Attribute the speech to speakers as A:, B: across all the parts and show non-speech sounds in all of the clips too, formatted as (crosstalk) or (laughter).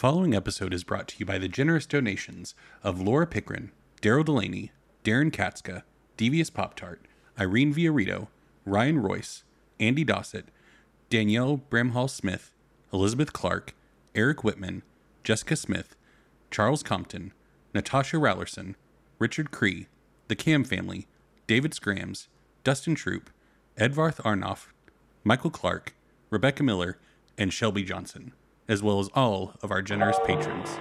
A: following episode is brought to you by the generous donations of Laura Pickrahn, Darrell DeLaney, Darrin Katzska, Devious Pop Tart, Irene Viorritto, Ryan Royce, Andy Dossett, Danielle Bramhall Smith, Elizabeth Clark, Eric Witman, Jessica Smith, Charles Compton, Natasha Raulerson, Richard Cree, the Kamm family, David Scrams, Dustin Troop, Edvarth Arnoff, Michael Clark, Rebecca Miller, and Shelby Johnson, as well as all of our generous patrons.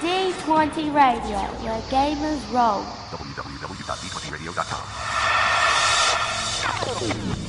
B: D20 Radio, where gamers roll.
C: www.d20radio.com.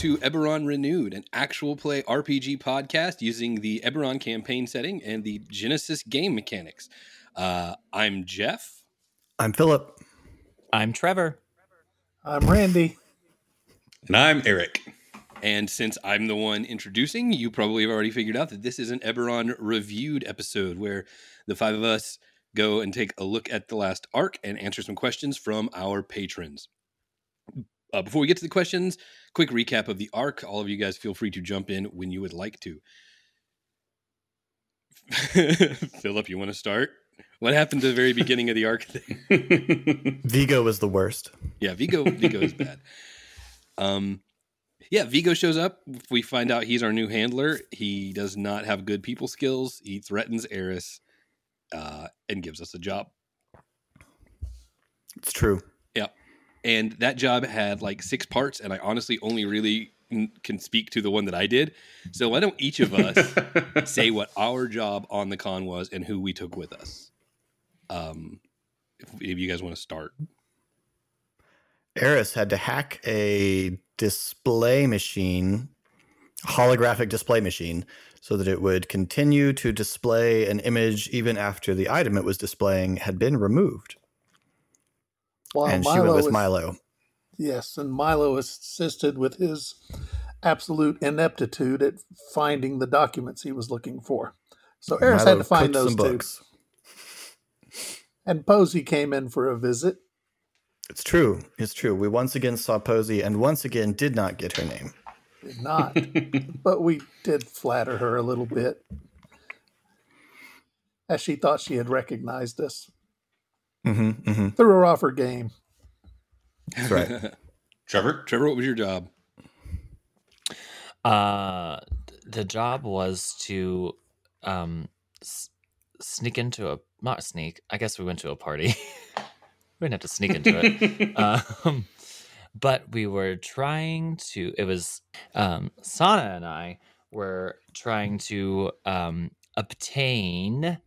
C: to Eberron Renewed, an actual play RPG podcast using the Eberron campaign setting and the Genesys game mechanics. Uh, I'm Jeff.
D: I'm Philip.
E: I'm Trevor.
F: I'm Randy.
A: And I'm Eric.
C: And since I'm the one introducing, you probably have already figured out that this is an Eberron reviewed episode where the five of us go and take a look at the last arc and answer some questions from our patrons. Uh, before we get to the questions, quick recap of the arc. All of you guys feel free to jump in when you would like to. (laughs) Philip, you want to start? What happened to the very beginning of the arc thing? (laughs)
D: Vigo was the worst.
C: Yeah, Vigo Vigo is bad. Um yeah, Vigo shows up. We find out he's our new handler. He does not have good people skills. He threatens Eris uh, and gives us a job.
D: It's true.
C: Yeah. And that job had like six parts, and I honestly only really can speak to the one that I did. So why don't each of us (laughs) say what our job on the con was and who we took with us? Um, if, if you guys want to start.
D: Eris had to hack a display machine, holographic display machine, so that it would continue to display an image even after the item it was displaying had been removed.
F: While
D: and she went with
F: was-
D: Milo.
F: Yes, and Milo assisted with his absolute ineptitude at finding the documents he was looking for. So Eris had to find those
D: some
F: two.
D: books.
F: And Posey came in for a visit.
D: It's true. It's true. We once again saw Posey and once again did not get her name.
F: Did not, (laughs) but we did flatter her a little bit, as she thought she had recognized us.
D: Hmm hmm
F: Threw her off her game.
D: That's right. (laughs)
A: Trevor?
C: Trevor, what was your job?
E: Uh, the job was to um s- sneak into a not sneak. I guess we went to a party. (laughs) we didn't have to sneak into it. (laughs) um, but we were trying to. It was um, Sana and I were trying to um, obtain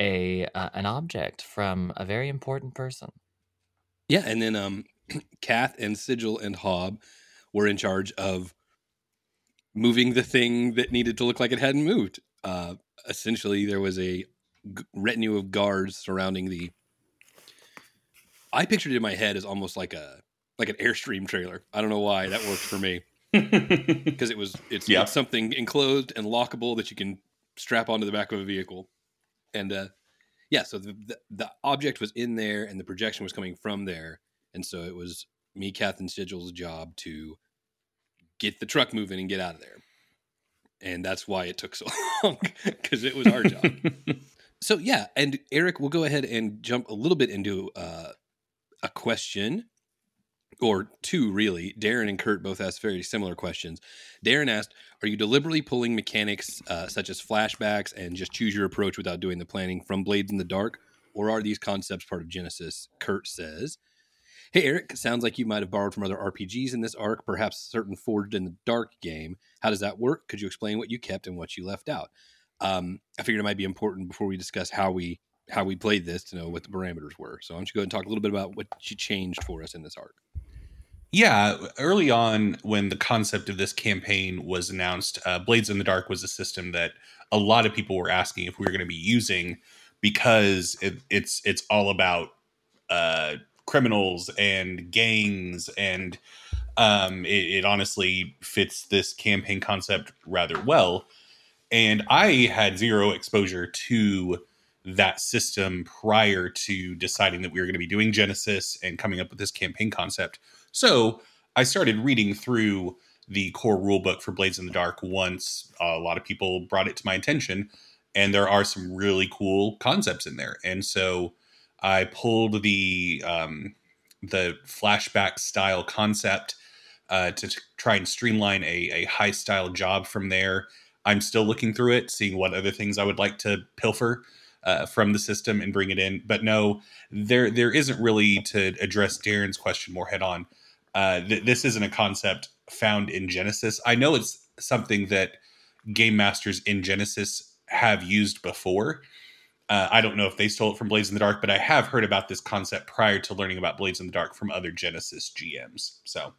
E: a uh, an object from a very important person.
C: Yeah, and then um (clears throat) Kath and Sigil and Hob were in charge of moving the thing that needed to look like it hadn't moved. Uh essentially there was a g- retinue of guards surrounding the I pictured it in my head as almost like a like an airstream trailer. I don't know why that worked for me (laughs) because it was it's,
A: Yeah.
C: it's something enclosed and lockable that you can strap onto the back of a vehicle. And uh yeah, so the, the the object was in there and the projection was coming from there. And so it was me, Kath, and Sigil's job to get the truck moving and get out of there. And that's why it took so (laughs) long because it was our job. (laughs) so yeah, and Eric, we'll go ahead and jump a little bit into uh, a question or two, really. Darrin and Kurt both asked very similar questions. Darrin asked, "Are you deliberately pulling mechanics uh, such as flashbacks and just choose your approach without doing the planning from Blades in the Dark, or are these concepts part of Genesys?" Kurt says. Hey Eric, sounds like you might have borrowed from other RPGs in this arc, perhaps certain Forged in the Dark game. How does that work? Could you explain what you kept and what you left out? Um, I figured it might be important before we discuss how we how we played this to know what the parameters were. So why don't you go ahead and talk a little bit about what you changed for us in this arc?
A: Yeah, early on when the concept of this campaign was announced, uh, Blades in the Dark was a system that a lot of people were asking if we were going to be using because it, it's it's all about uh, criminals and gangs and um, it, it honestly fits this campaign concept rather well. And I had zero exposure to that system prior to deciding that we were going to be doing Genesys and coming up with this campaign concept. So I started reading through the core rulebook for Blades in the Dark once a lot of people brought it to my attention, and there are some really cool concepts in there. And so I pulled the um, the flashback style concept uh, to t- try and streamline a, a high style job from there. I'm still looking through it, seeing what other things I would like to pilfer uh, from the system and bring it in. But no, there there isn't really to address Darrin's question more head on. Uh, th- this isn't a concept found in Genesys. I know it's something that game masters in Genesys have used before. Uh, I don't know if they stole it from Blades in the Dark, but I have heard about this concept prior to learning about Blades in the Dark from other Genesys GMs. So,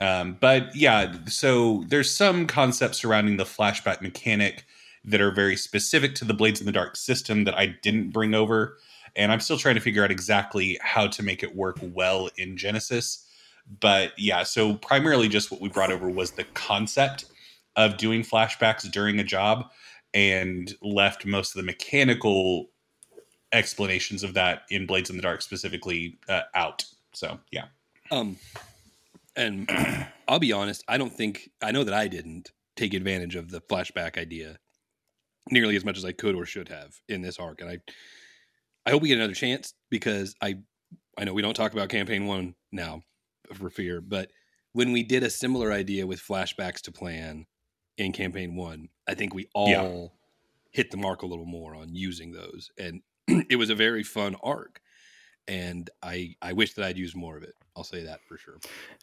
A: um, but yeah, so there's some concepts surrounding the flashback mechanic that are very specific to the Blades in the Dark system that I didn't bring over. And I'm still trying to figure out exactly how to make it work well in Genesys. But yeah, so primarily just what we brought over was the concept of doing flashbacks during a job and left most of the mechanical explanations of that in Blades in the Dark specifically uh, out. So yeah.
C: Um, and (clears throat) I'll be honest, I don't think I know that I didn't take advantage of the flashback idea nearly as much as I could or should have in this arc. And I I hope we get another chance because I I know we don't talk about campaign one now for fear, but when we did a similar idea with flashbacks to plan in campaign one, I think we all yeah. hit the mark a little more on using those. And (clears throat) it was a very fun arc. And I I wish that I'd used more of it. I'll say that for sure.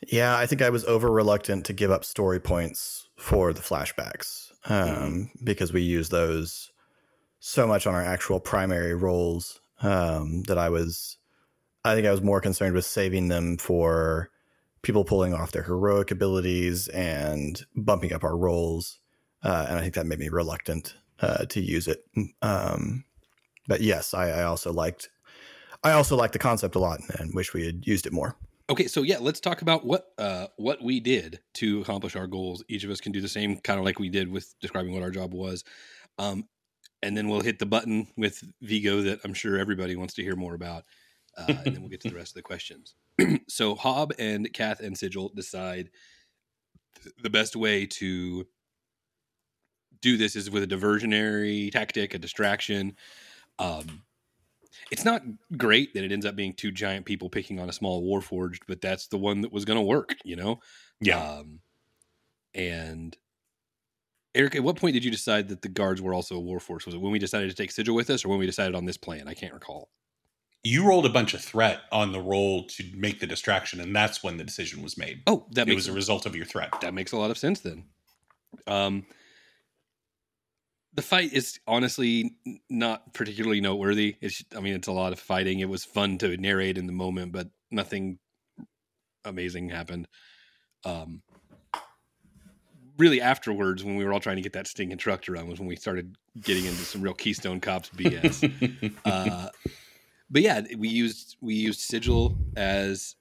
D: Yeah, I think I was over reluctant to give up story points for the flashbacks um, mm-hmm. because we use those so much on our actual primary roles um, that I was, I think I was more concerned with saving them for people pulling off their heroic abilities and bumping up our rolls. Uh, and I think that made me reluctant uh, to use it. Um, but yes, I, I also liked, I also liked the concept a lot and wish we had used it more.
C: Okay, so yeah, let's talk about what uh, what we did to accomplish our goals. Each of us can do the same, kind of like we did with describing what our job was, um, and then we'll hit the button with Vigo that I'm sure everybody wants to hear more about, uh, and then we'll get to the rest of the questions. (clears throat) so Hob and Kath and Sigil decide the best way to do this is with a diversionary tactic, a distraction. Um, it's not great that it ends up being two giant people picking on a small warforged, but that's the one that was going to work, you know?
A: Yeah.
C: Um, and Eric, at what point did you decide that the guards were also a war force? Was it when we decided to take Sigil with us or when we decided on this plan? I can't recall.
A: You rolled a bunch of threat on the roll to make the distraction, and that's when the decision was made.
C: Oh, that
A: it was a result of your threat.
C: That makes a lot of sense then. Um, the fight is honestly not particularly noteworthy. It's, I mean, it's a lot of fighting. It was fun to narrate in the moment, but nothing amazing happened. Um, really, afterwards, when we were all trying to get that stinking truck to run, was when we started getting into some real Keystone Cops (laughs) BS. uh, but yeah, we used we used Sigil as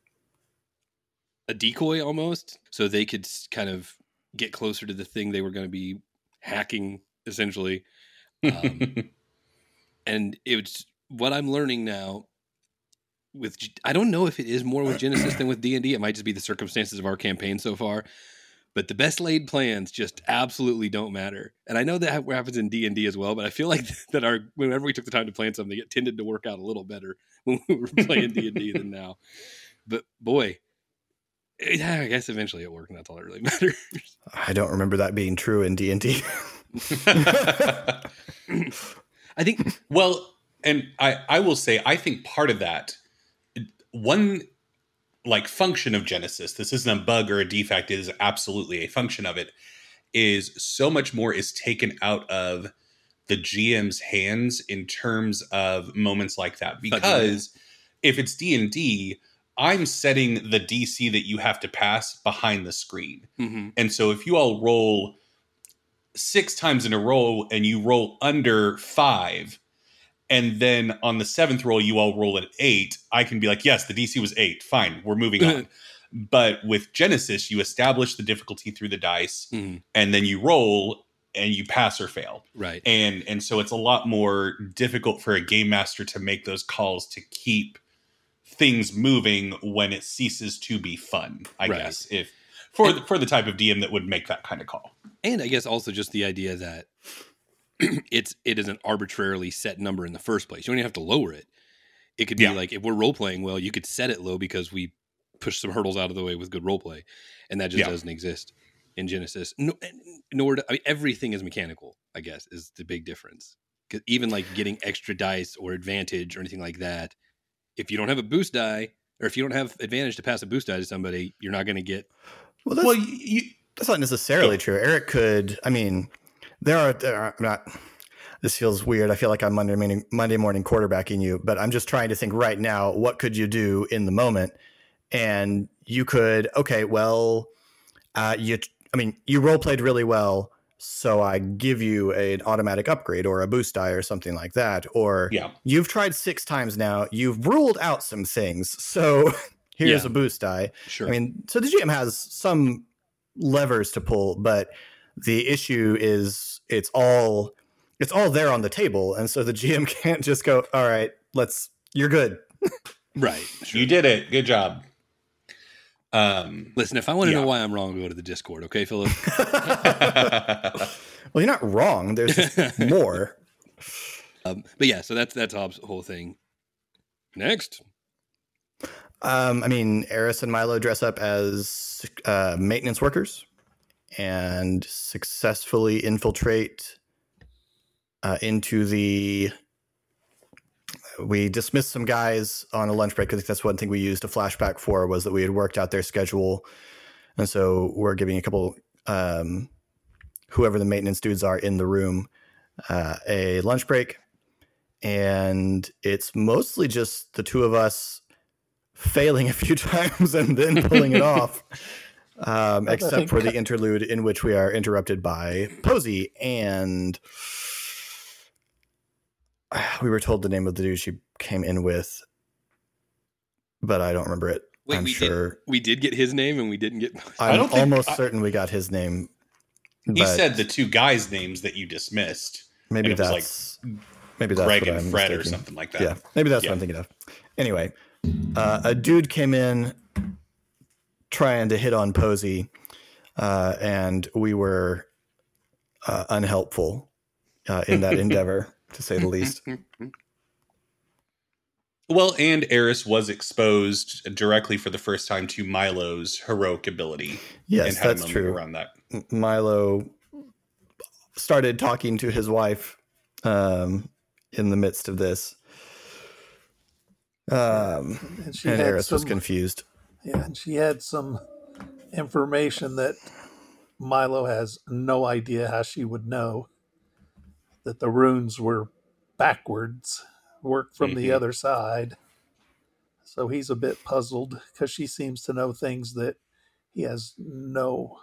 C: a decoy almost, so they could kind of get closer to the thing they were going to be hacking essentially. Um, (laughs) and it's what I'm learning now. With I don't know if it is more with Genesys than with D and D. It might just be the circumstances of our campaign so far. But the best laid plans just absolutely don't matter. And I know that happens in D and D as well. But I feel like (laughs) that our whenever we took the time to plan something, it tended to work out a little better (laughs) when we were playing D and D than (laughs) now. But boy, eh, I guess eventually it worked, and that's all that really matters.
D: I don't remember that being true in D and D.
A: I think well, and I I will say I think part of that one like function of Genesys, this isn't a bug or a defect, it is absolutely a function of it, is so much more is taken out of the GM's hands in terms of moments like that because if it's D&D, I'm setting the DC that you have to pass behind the screen.
C: Mm-hmm.
A: And so if you all roll six times in a row and you roll under five, and then on the seventh roll you all roll an eight, I can be like, yes, the DC was eight. Fine, we're moving on. (laughs) but with Genesys, you establish the difficulty through the dice,
C: Mhm.
A: and then you roll and you pass or fail.
C: Right.
A: And and so it's a lot more difficult for a game master to make those calls to keep things moving when it ceases to be fun. I
C: Right.
A: guess if for the, for the type of DM that would make that kind of call.
C: and I guess also just the idea that (clears throat) it's it is an arbitrarily set number in the first place. You don't even have to lower it. It could be
A: Yeah.
C: like if we're role playing well, you could set it low because we push some hurdles out of the way with good role play, and that just
A: Yeah.
C: doesn't exist in Genesys. No, nor do, I mean everything is mechanical. I guess is the big difference. 'Cause even like getting extra dice or advantage or anything like that, if you don't have a boost die or if you don't have advantage to pass a boost die to somebody, you're not going to get.
D: Well, that's,
A: Well, you, you
D: that's not necessarily true. Eric could. I mean, there are there are I'm not. This feels weird. I feel like I'm Monday morning Monday morning quarterbacking you, but I'm just trying to think right now. What could you do in the moment? And you could. Okay, well, uh, you. I mean, you role played really well, so I give you an automatic upgrade or a boost die or something like that. Or
A: yeah.
D: you've tried six times now. You've ruled out some things, (laughs) so here's
C: Yeah.
D: a boost die.
C: Sure.
D: I mean, so the GM has some levers to pull, but the issue is it's all it's all there on the table, and so the GM (laughs) can't just go, "All right, let's you're good."
C: right. Sure.
A: You did it. Good job. Um
C: Listen, if I want to
A: Yeah.
C: know why I'm wrong, go to the Discord, okay, Philip? (laughs) (laughs)
D: well, you're not wrong. There's more.
C: um, but yeah, so that's that's Hob's whole thing. Next,
D: Um, I mean, Eris and Milo dress up as uh, maintenance workers and successfully infiltrate uh, into the. We dismissed some guys on a lunch break. Think that's one thing we used a flashback for was that we had worked out their schedule, and so we're giving a couple, um, whoever the maintenance dudes are in the room, uh, a lunch break, and it's mostly just the two of us failing a few (laughs) times and then pulling it (laughs) off. Um, except
F: think-
D: for the (laughs) interlude in which we are interrupted by Posey, and (sighs) we were told the name of the dude she came in with, but I don't remember it.
C: wait,
D: I'm
C: we
D: sure.
C: did we did get his name, and we didn't get.
D: I'm
A: don't think-
D: almost
A: I-
D: certain we got his name.
A: he said the two guys' names that you dismissed.
D: maybe
A: and it was like
D: that's maybe that's
A: Greg
D: what
A: and
D: I'm
A: Fred or something like that.
D: Yeah, maybe that's
A: Yeah.
D: what I'm thinking of. Anyway, uh, a dude came in trying to hit on Posey, uh, and we were uh, unhelpful uh, in that (laughs) endeavor, to say the least.
A: Well, and Eris was exposed directly for the first time to Milo's heroic ability.
D: Yes,
A: and had
D: that's
A: moment
D: true.
A: around that.
D: Milo started talking to his wife um, in the midst of this. Um,
F: And she
D: and
F: had
D: Eris was confused.
F: Yeah, and she had some information that Milo has no idea how she would know that the runes were backwards, worked from the
A: Mhm.
F: other side. So he's a bit puzzled because she seems to know things that he has no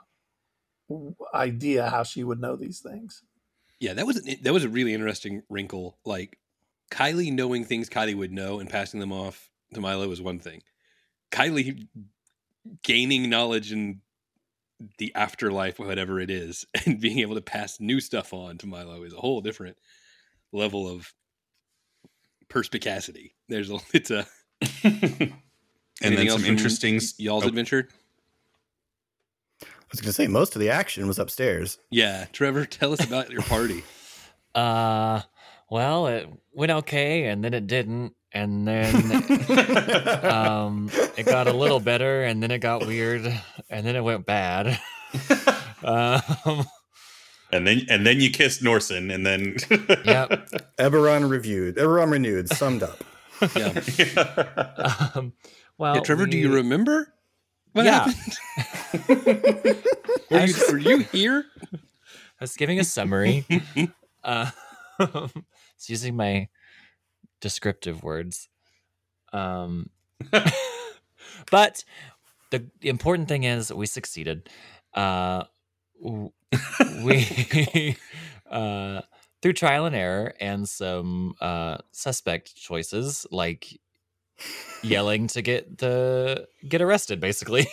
F: idea how she would know these things.
C: Yeah, that was that was a really interesting wrinkle. Like Kylie knowing things Kylie would know and passing them off to Milo is one thing. Kylie gaining knowledge in the afterlife, whatever it is, (laughs) and being able to pass new stuff on to Milo is a whole different level of perspicacity. There's a (laughs) it's a (laughs)
A: and then some interesting s-
C: y'all's
A: oh,
C: adventure.
D: I was going to say most of the action was upstairs.
C: Yeah, Trevor, tell us about your party.
E: Uh, well, it went okay, and then it didn't, and then (laughs) um, it got a little better, and then it got weird, and then it went bad. (laughs) um,
A: and then and then you kissed Norson, and then
E: yep. (laughs)
D: Eberron reviewed, Eberron renewed, summed up.
C: Yeah.
E: Um, well,
C: yeah, Trevor, do you remember what
E: Yeah.
C: happened? were, you, were you here?
E: I was giving a summary. uh, it's using my descriptive words. Um, (laughs) (laughs) but the, the important thing is we succeeded. Uh, (laughs) we uh, through trial and error and some uh, suspect choices like yelling to get the get arrested basically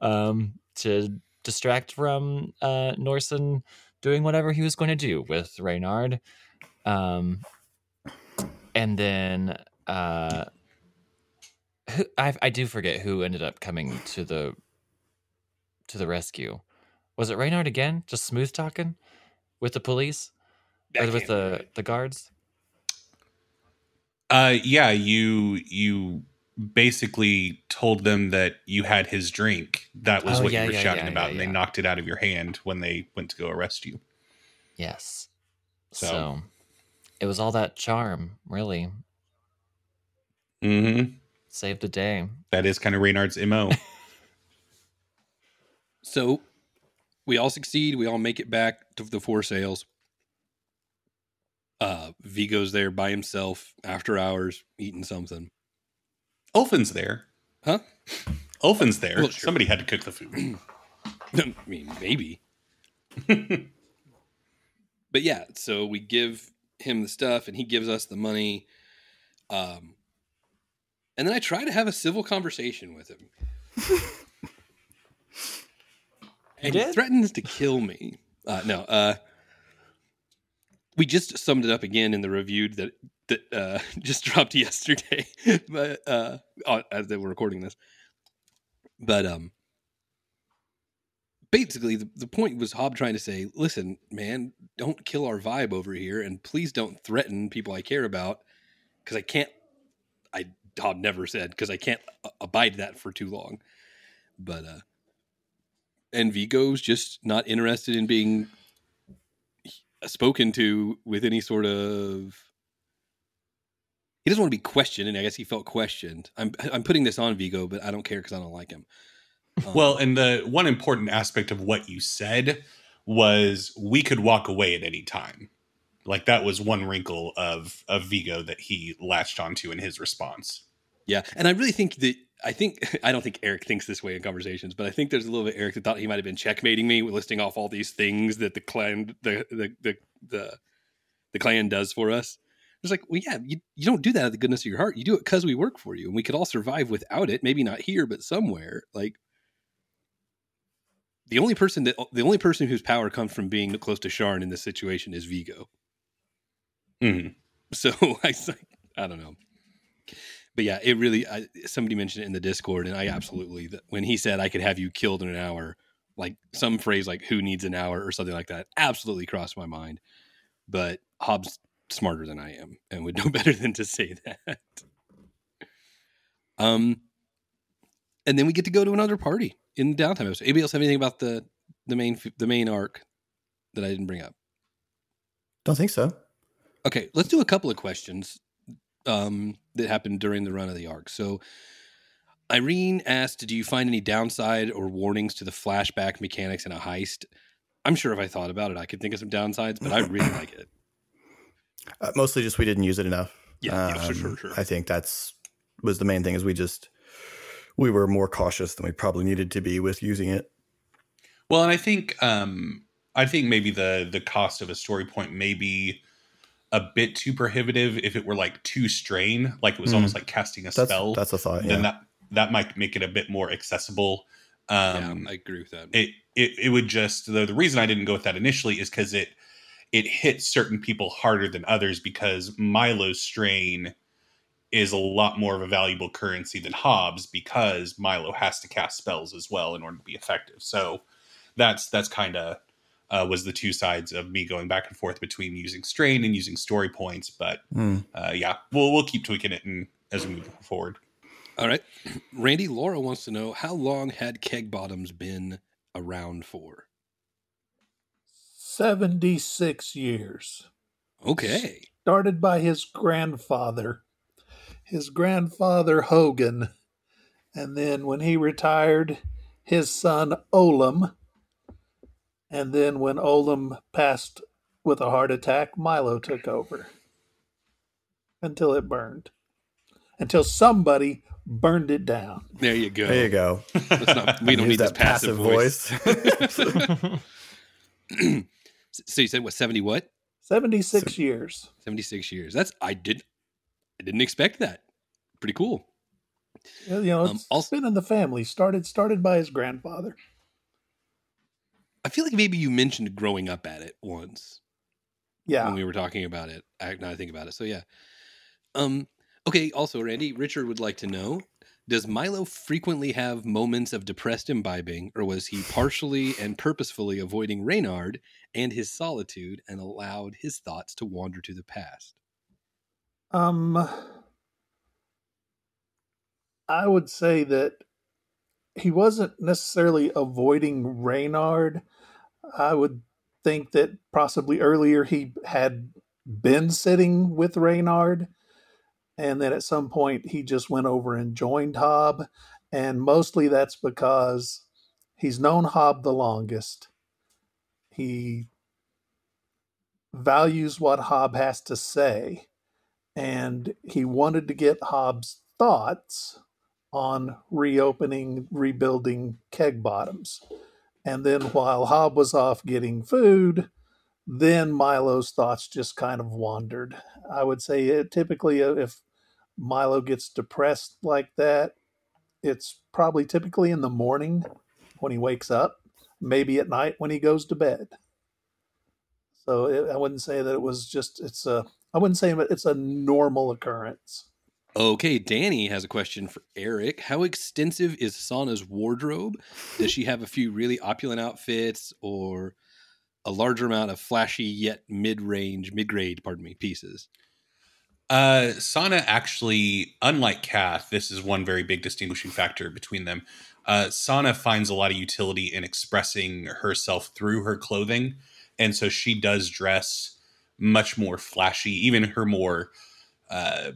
E: um, to distract from uh, Norson doing whatever he was going to do with Reynard. Um, and then uh, who, I, I do forget who ended up coming to the to the rescue. Was it Reynard again? Just smooth talking with the police or with the the guards?
A: Uh, yeah, you you basically told them that you had his drink. That was
E: Oh,
A: what
E: yeah,
A: you were
E: yeah,
A: shouting
E: yeah,
A: about, and they knocked it out of your hand when they went to go arrest you.
E: Yes.
A: So-
E: so it was all that charm, really.
A: Mm-hmm.
E: Saved the day.
A: That is kind of Reynard's mo. (laughs)
C: So we all succeed. We all make it back to the four sales. Uh, Vigo's there by himself after hours eating something.
A: Ulfin's there.
C: Huh?
A: Ulfin's there.
C: Well, sure.
A: Somebody had to cook the food. (clears throat)
C: I mean, maybe. (laughs) but yeah, so we give him the stuff and he gives us the money. Um, and then I try to have a civil conversation with him. (laughs) and he threatens to kill me. Uh, no, uh, we just summed it up again in the review that that uh, (laughs) just dropped (laughs) yesterday, but uh, as they were recording this. But um, basically, the, the point was Hob trying to say, "Listen, man, don't kill our vibe over here, and please don't threaten people I care about, because I can't." I Hob never said because I can't abide that for too long. But uh, and Vigo's just not interested in being spoken to with any sort of he doesn't want to be questioned and i guess he felt questioned i'm i'm putting this on vigo but i don't care because i don't like him
A: Well, and the one important aspect of what you said was we could walk away at any time. Like that was one wrinkle of of Vigo that he latched onto in his response.
C: yeah and i really think that i think (laughs) i don't think eric thinks this way in conversations but i think there's a little bit eric that thought he might have been checkmating me with listing off all these things that the clan the the the the, the clan does for us it's like well yeah you, you don't do that out of the goodness of your heart you do it because we work for you and we could all survive without it maybe not here but somewhere like the only person that the only person whose power comes from being close to Sharn in this situation is Vigo.
A: Mhm.
C: So (laughs) I I don't know. But yeah, it really. I, somebody mentioned it in the Discord, and I absolutely when he said I could have you killed in an hour, like some phrase like "Who needs an hour" or something like that, absolutely crossed my mind. But Hobbs smarter than I am, and would know (laughs) better than to say that. Um, and then we get to go to another party in the downtime episode. Anybody else have anything about the the main the main arc that I didn't bring up?
D: Don't think so.
C: Okay, let's do a couple of questions um, that happened during the run of the arc. So, Irene asked, "Do you find any downside or warnings to the flashback mechanics in a heist?" I'm sure if I thought about it, I could think of some downsides, but I really like it. (laughs)
D: Uh, mostly just we didn't use it enough.
C: Yeah, yeah, sure,
D: Um,
C: sure, sure.
D: I think that's was the main thing is we just we were more cautious than we probably needed to be with using it.
A: Well, and I think um I think maybe the the cost of a story point may be a bit too prohibitive if it were like too strain, like it was
D: Hmm.
A: almost like casting a
D: That's
A: spell.
D: that's a thought.
A: then that that might make it a bit more accessible. Um
C: yeah, I agree with that.
A: it, it it would just the, the reason I didn't go with that initially is because it it hits certain people harder than others because Milo's strain is a lot more of a valuable currency than Hobbs because Milo has to cast spells as well in order to be effective. So that's that's kind of uh, was the two sides of me going back and forth between using strain and using story points. But
D: Hmm.
A: uh, yeah, we'll we'll keep tweaking it and as we move forward.
C: All right, (clears throat) Randy Laura wants to know how long had keg bottoms been around for?
F: 76 years.
C: Okay,
F: Started by his grandfather, his grandfather Hogan. And then when he retired, his son Olam. And then when Olam passed, with a heart attack, Milo took over until it burned. Until somebody burned it down.
C: There you go.
D: There you go.
C: Not, we don't
D: Use
C: need this
D: that
C: passive, voice.
D: voice. (laughs)
C: so you said what? Seventy what?
F: 76 years.
C: Seventy six years. That's I did. I didn't expect that. Pretty cool.
F: You know,
C: Um,
F: it's
C: also-
F: been in the family. Started started by his grandfather.
C: I feel like maybe you mentioned growing up at it once.
F: Yeah.
C: when we were talking about it. I, now I think about it. So yeah. Um. Okay. Also, Randy, Richard would like to know: Does Milo frequently have moments of depressed imbibing, or was he partially and purposefully avoiding Reynard and his solitude and allowed his thoughts to wander to the past?
F: Um, I would say that he wasn't necessarily avoiding Reynard. I would think that possibly earlier he had been sitting with Reynard, and then at some point he just went over and joined Hob. And mostly that's because he's known Hob the longest. He values what Hob has to say and he wanted to get Hob's thoughts on reopening, rebuilding keg bottoms. And then while Hob was off getting food, then Milo's thoughts just kind of wandered. I would say it, typically, uh, if Milo gets depressed like that, it's probably typically in the morning when he wakes up, maybe at night when he goes to bed. So it, I wouldn't say that it was just, it's a, I wouldn't say it's a normal occurrence.
C: Okay, Danny has a question for Eric. How extensive is Sana's wardrobe? Does she have a few really opulent outfits or a larger amount of flashy yet mid-range, mid-grade, pardon me, pieces?
A: Uh, Sana actually, unlike Kath, this is one very big distinguishing factor between them. Uh, Sana finds a lot of utility in expressing herself through her clothing, and so she does dress much more flashy. Even her more uh,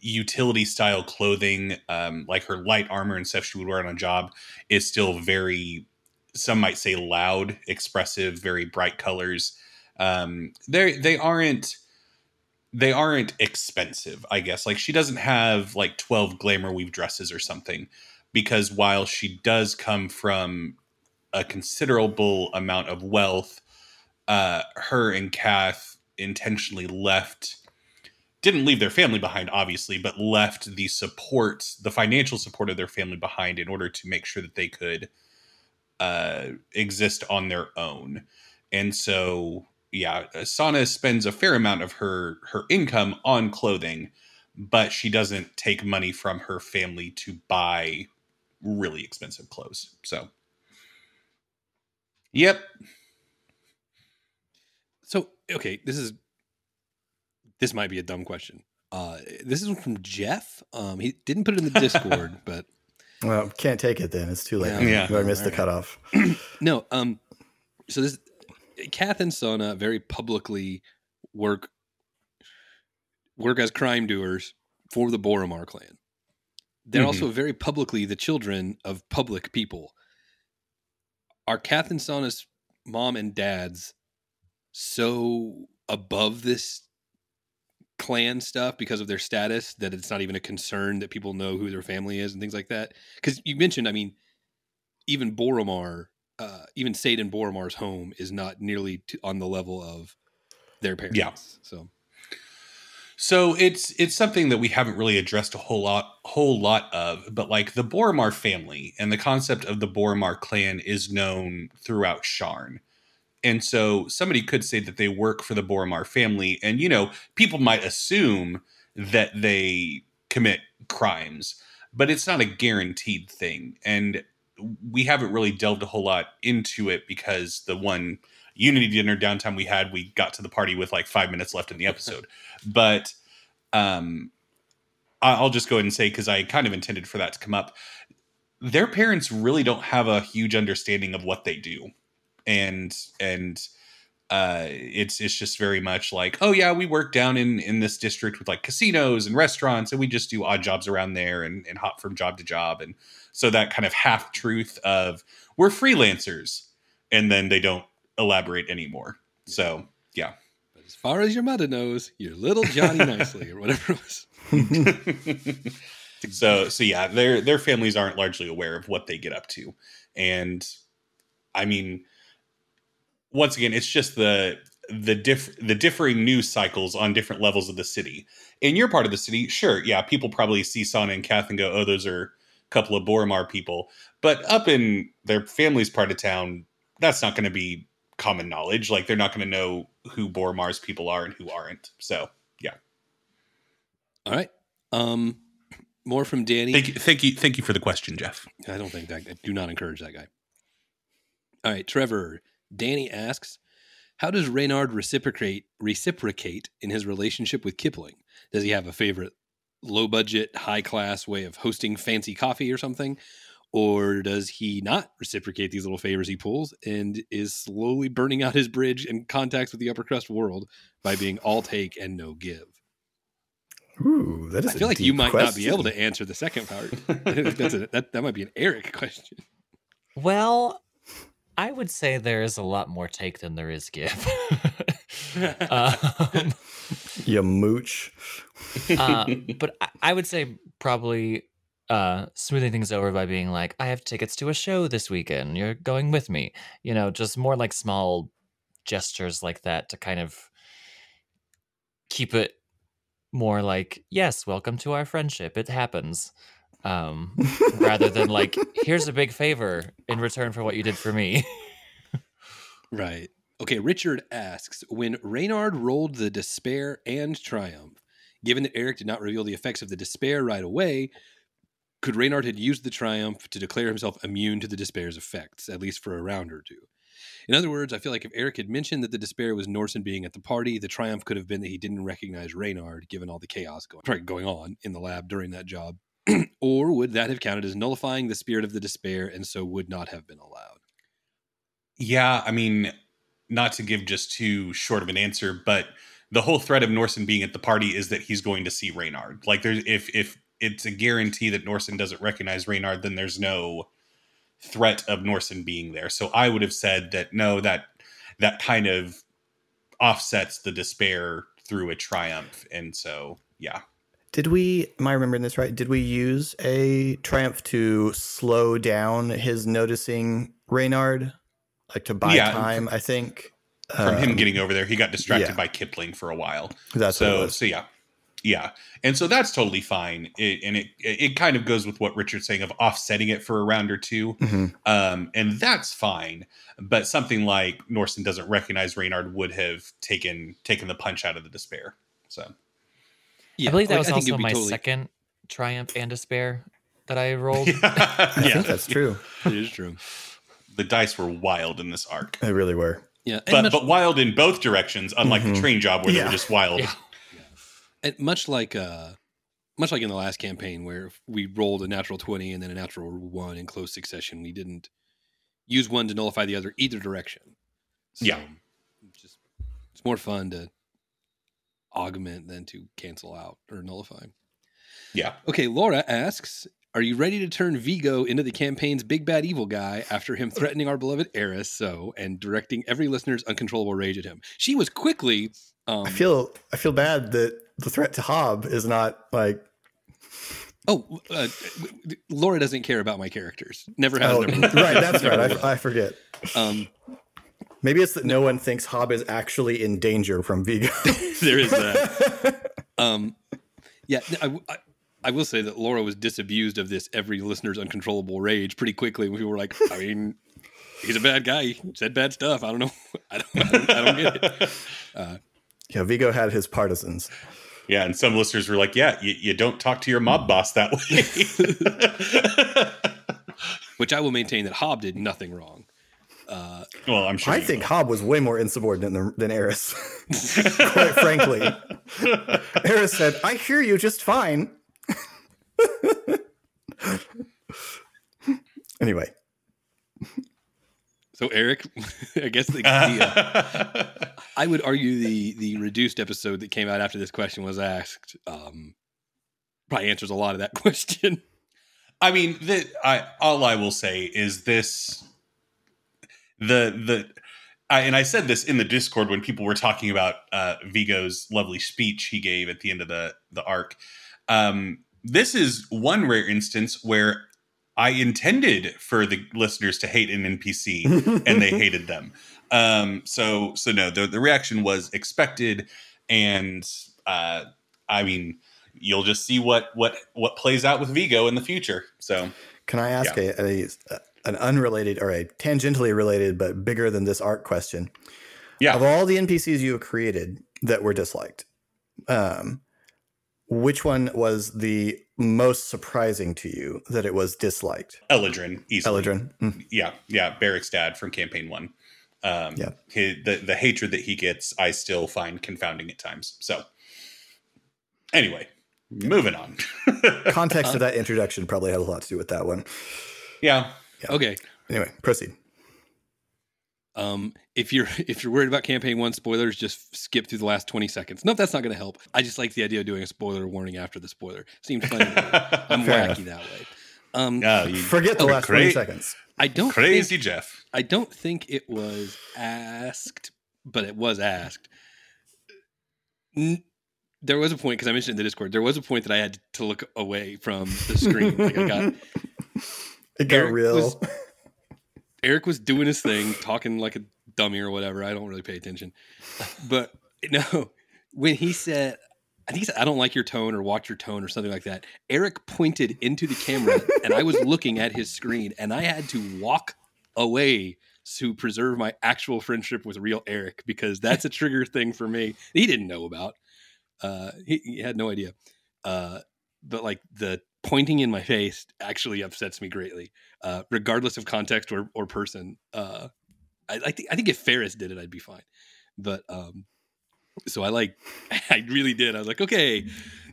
A: utility style clothing, um, like her light armor and stuff she would wear on a job, is still very, some might say, loud, expressive, very bright colors. Um, they they aren't they aren't expensive, I guess. Like she doesn't have like 12 glamour weave dresses or something because while she does come from a considerable amount of wealth, uh her and Kath intentionally left didn't leave their family behind obviously, but left the support, the financial support of their family behind in order to make sure that they could uh exist on their own. And so yeah, Sana spends a fair amount of her her income on clothing, but she doesn't take money from her family to buy really expensive clothes. So, yep.
C: So, okay, this is this might be a dumb question. Uh, this is from Jeff. Um, he didn't put it in the (laughs) Discord, but
D: Well, can't take it then. It's too late.
C: Yeah.
A: Yeah.
D: I missed the
C: Alright.
D: cutoff. (clears throat)
C: no. Um, so this Kath and Sona very publicly work work as crime doers for the Boromar clan. They're
A: Mhm.
C: also very publicly the children of public people. Are Kath and Sona's mom and dads so above this clan stuff because of their status that it's not even a concern that people know who their family is and things like that? Because you mentioned, I mean, even Boromar, uh, even Saidan Boromar's home is not nearly to, on the level of their parents.
A: Yeah.
C: So
A: So it's it's something that we haven't really addressed a whole lot whole lot of, but like the Boromar family and the concept of the Boromar clan is known throughout Sharn. And so somebody could say that they work for the Boromar family and you know, people might assume that they commit crimes, but it's not a guaranteed thing. And we haven't really delved a whole lot into it because the one Unity dinner downtime we had, we got to the party with like five minutes left in the episode. (laughs) but um, I'll just go ahead and say because I kind of intended for that to come up. Their parents really don't have a huge understanding of what they do, and and uh, it's it's just very much like, oh yeah, we work down in in this district with like casinos and restaurants, and we just do odd jobs around there and, and hop from job to job, and so that kind of half truth of we're freelancers, and then they don't elaborate anymore. So yeah,
C: as far as your mother knows, you're little Johnny Nicely or whatever it was. (laughs)
A: so so yeah, their their families aren't largely aware of what they get up to, and I mean, once again, it's just the the diff the differing news cycles on different levels of the city. In your part of the city, sure, yeah, people probably see Sana and Kath and go, "Oh, those are a couple of Boromar people," but up in their family's part of town, that's not going to be common knowledge. Like they're not going to know who Boromar's people are and who aren't. So yeah.
C: All right. Um, more from Danny.
A: Thank you, thank you, thank you for the question, Jeff.
C: I don't think that. I do not encourage that guy. All right, Trevor. Danny asks, "How does Reynard reciprocate reciprocate in his relationship with Kipling? Does he have a favorite low budget, high class way of hosting fancy coffee or something?" Or does he not reciprocate these little favors he pulls and is slowly burning out his bridge and contacts with the upper crust world by being all take and no give?
D: Ooh, that is.
C: I feel
D: a
C: like you
D: deep
C: might not be able to answer the second part. (laughs) That's a, that, that might be an Eric question.
E: Well, I would say there is a lot more take than there is give. (laughs) (laughs) um,
D: You mooch.
E: uh, (laughs) but I, I would say probably uh, smoothing things over by being like, I have tickets to a show this weekend. You're going with me. You know, just more like small gestures like that to kind of keep it more like, yes, welcome to our friendship. It happens. Um, rather than like, here's a big favor in return for what you did for me. (laughs)
C: Right. Okay, Richard asks When Reynard rolled the despair and triumph, given that Eric did not reveal the effects of the despair right away, could Reynard had used the triumph to declare himself immune to the despair's effects, at least for a round or two? In other words, I feel like if Eric had mentioned that the despair was Norson being at the party, the triumph could have been that he didn't recognize Reynard, given all the chaos going, going on in the lab during that job. (clears throat) or would that have counted as nullifying the spirit of the despair and so would not have been allowed?
A: Yeah, I mean, not to give just too short of an answer, but the whole threat of Norson being at the party is that he's going to see Reynard. Like, there's if if it's a guarantee that Norson doesn't recognize Reynard, then there's no threat of Norson being there. So I would have said that no, that that kind of offsets the despair through a triumph, and so yeah.
D: Did we, am I remembering this right? Did we use a triumph to slow down his noticing Reynard? Like to buy
A: Yeah,
D: time, I think.
A: From him
D: Um,
A: getting over there, he got distracted
D: yeah.
A: by Kipling for a while.
D: That's
A: so so yeah yeah and so that's totally fine it, and it it kind of goes with what richard's saying of offsetting it for a round or two
D: Mhm.
A: um and that's fine but something like norson doesn't recognize reynard would have taken taken the punch out of the despair so
C: Yeah,
E: I believe that
C: like,
E: was
C: think
E: also my
C: totally-
E: second triumph and despair that I (laughs) rolled.
D: I
A: yeah
D: think that's true. (laughs)
C: It is true.
A: the dice were wild in this arc
D: They really were.
C: Yeah,
A: but
C: much,
A: but wild in both directions unlike the
D: Mhm.
A: train job where they were just wild
E: Yeah.
C: and much like uh, much like in the last campaign where we rolled a natural twenty and then a natural one in close succession, we didn't use one to nullify the other either direction. So,
A: Yeah.
C: just it's more fun to augment than to cancel out or nullify.
A: yeah
C: Okay, Laura asks, "Are you ready to turn Vigo into the campaign's big bad evil guy after him threatening our beloved Eris so and directing every listener's uncontrollable rage at him?" She was quickly. Um,
D: I feel I feel bad that the threat to Hob is not like
C: Oh, uh, Laura doesn't care about my characters. Never has.
D: oh,
C: never (laughs)
D: right. That's right. I, I forget.
C: Um,
D: Maybe it's that no one thinks Hob is actually in danger from Vigo. (laughs)
C: there is that. (laughs) Um, yeah, I, I, I will say that Laura was disabused of this every listener's uncontrollable rage pretty quickly. When people were like, I mean, he's a bad guy. He said bad stuff. I don't know. (laughs) I don't, I don't, I don't get it. Uh,
D: yeah, Vigo had his partisans.
A: yeah and some listeners were like yeah you, you don't talk to your mob boss that way
C: which I will maintain that Hob did nothing wrong. Uh,
A: well i'm sure
D: I think
A: will.
D: Hob was way more insubordinate than, than Eris. (laughs) Quite frankly, (laughs) Eris said, "I hear you just fine." (laughs) anyway,
C: so Eric, I guess the, the uh, I would argue the the reduced episode that came out after this question was asked um, probably answers a lot of that question.
A: I mean, the, I all I will say is this: the the I, and I said this in the Discord when people were talking about uh, Vigo's lovely speech he gave at the end of the the arc. Um, this is one rare instance where I intended for the listeners to hate an NPC (laughs) and they hated them. Um, so so no, the the reaction was expected, and uh, I mean, you'll just see what what what plays out with Vigo in the future. So
D: Can I ask a, a an unrelated or a tangentially related but bigger than this art question?
A: yeah,
D: Of all the NPCs you have created that were disliked, um, which one was the most surprising to you that it was disliked?
A: Eladrin easily.
D: Eladrin. Mm.
A: yeah, yeah, Barrick's dad from campaign one. Um,
D: Yeah.
A: his, the the hatred that he gets, I still find confounding at times. So, anyway, moving on. (laughs)
D: Context of that introduction probably had a lot to do with that one.
A: yeah,
C: Okay.
D: Anyway, proceed.
C: Um, if you're (laughs) if you're worried about campaign one spoilers, just skip through the last twenty seconds. Nope, that's not going to help. I just like the idea of doing a spoiler warning after the spoiler. Seems (laughs) funny. I'm
D: Fair
C: wacky that way. Um,
A: yeah, you,
D: Forget the last 20 seconds.
C: I don't
A: crazy
C: Think,
A: Jeff.
C: I don't think it was asked, but it was asked. N- there was a point because I mentioned it in the Discord. There was a point that I had to look away from the screen. like I got (laughs)
D: It got
C: Eric
D: real.
C: was- (laughs) Eric was doing his thing, talking like a dummy or whatever. I don't really pay attention. But no, when he said, I think he said, I don't like your tone or watch your tone or something like that. Eric pointed into the camera and I was looking at his screen and I had to walk away to preserve my actual friendship with real Eric because that's a trigger thing for me. He didn't know about. Uh, he, he had no idea. Uh, but like the pointing in my face actually upsets me greatly, uh, regardless of context or, or person. Uh, I, I think I think if Ferris did it, I'd be fine. But um, so I like, (laughs) I really did. I was like, okay,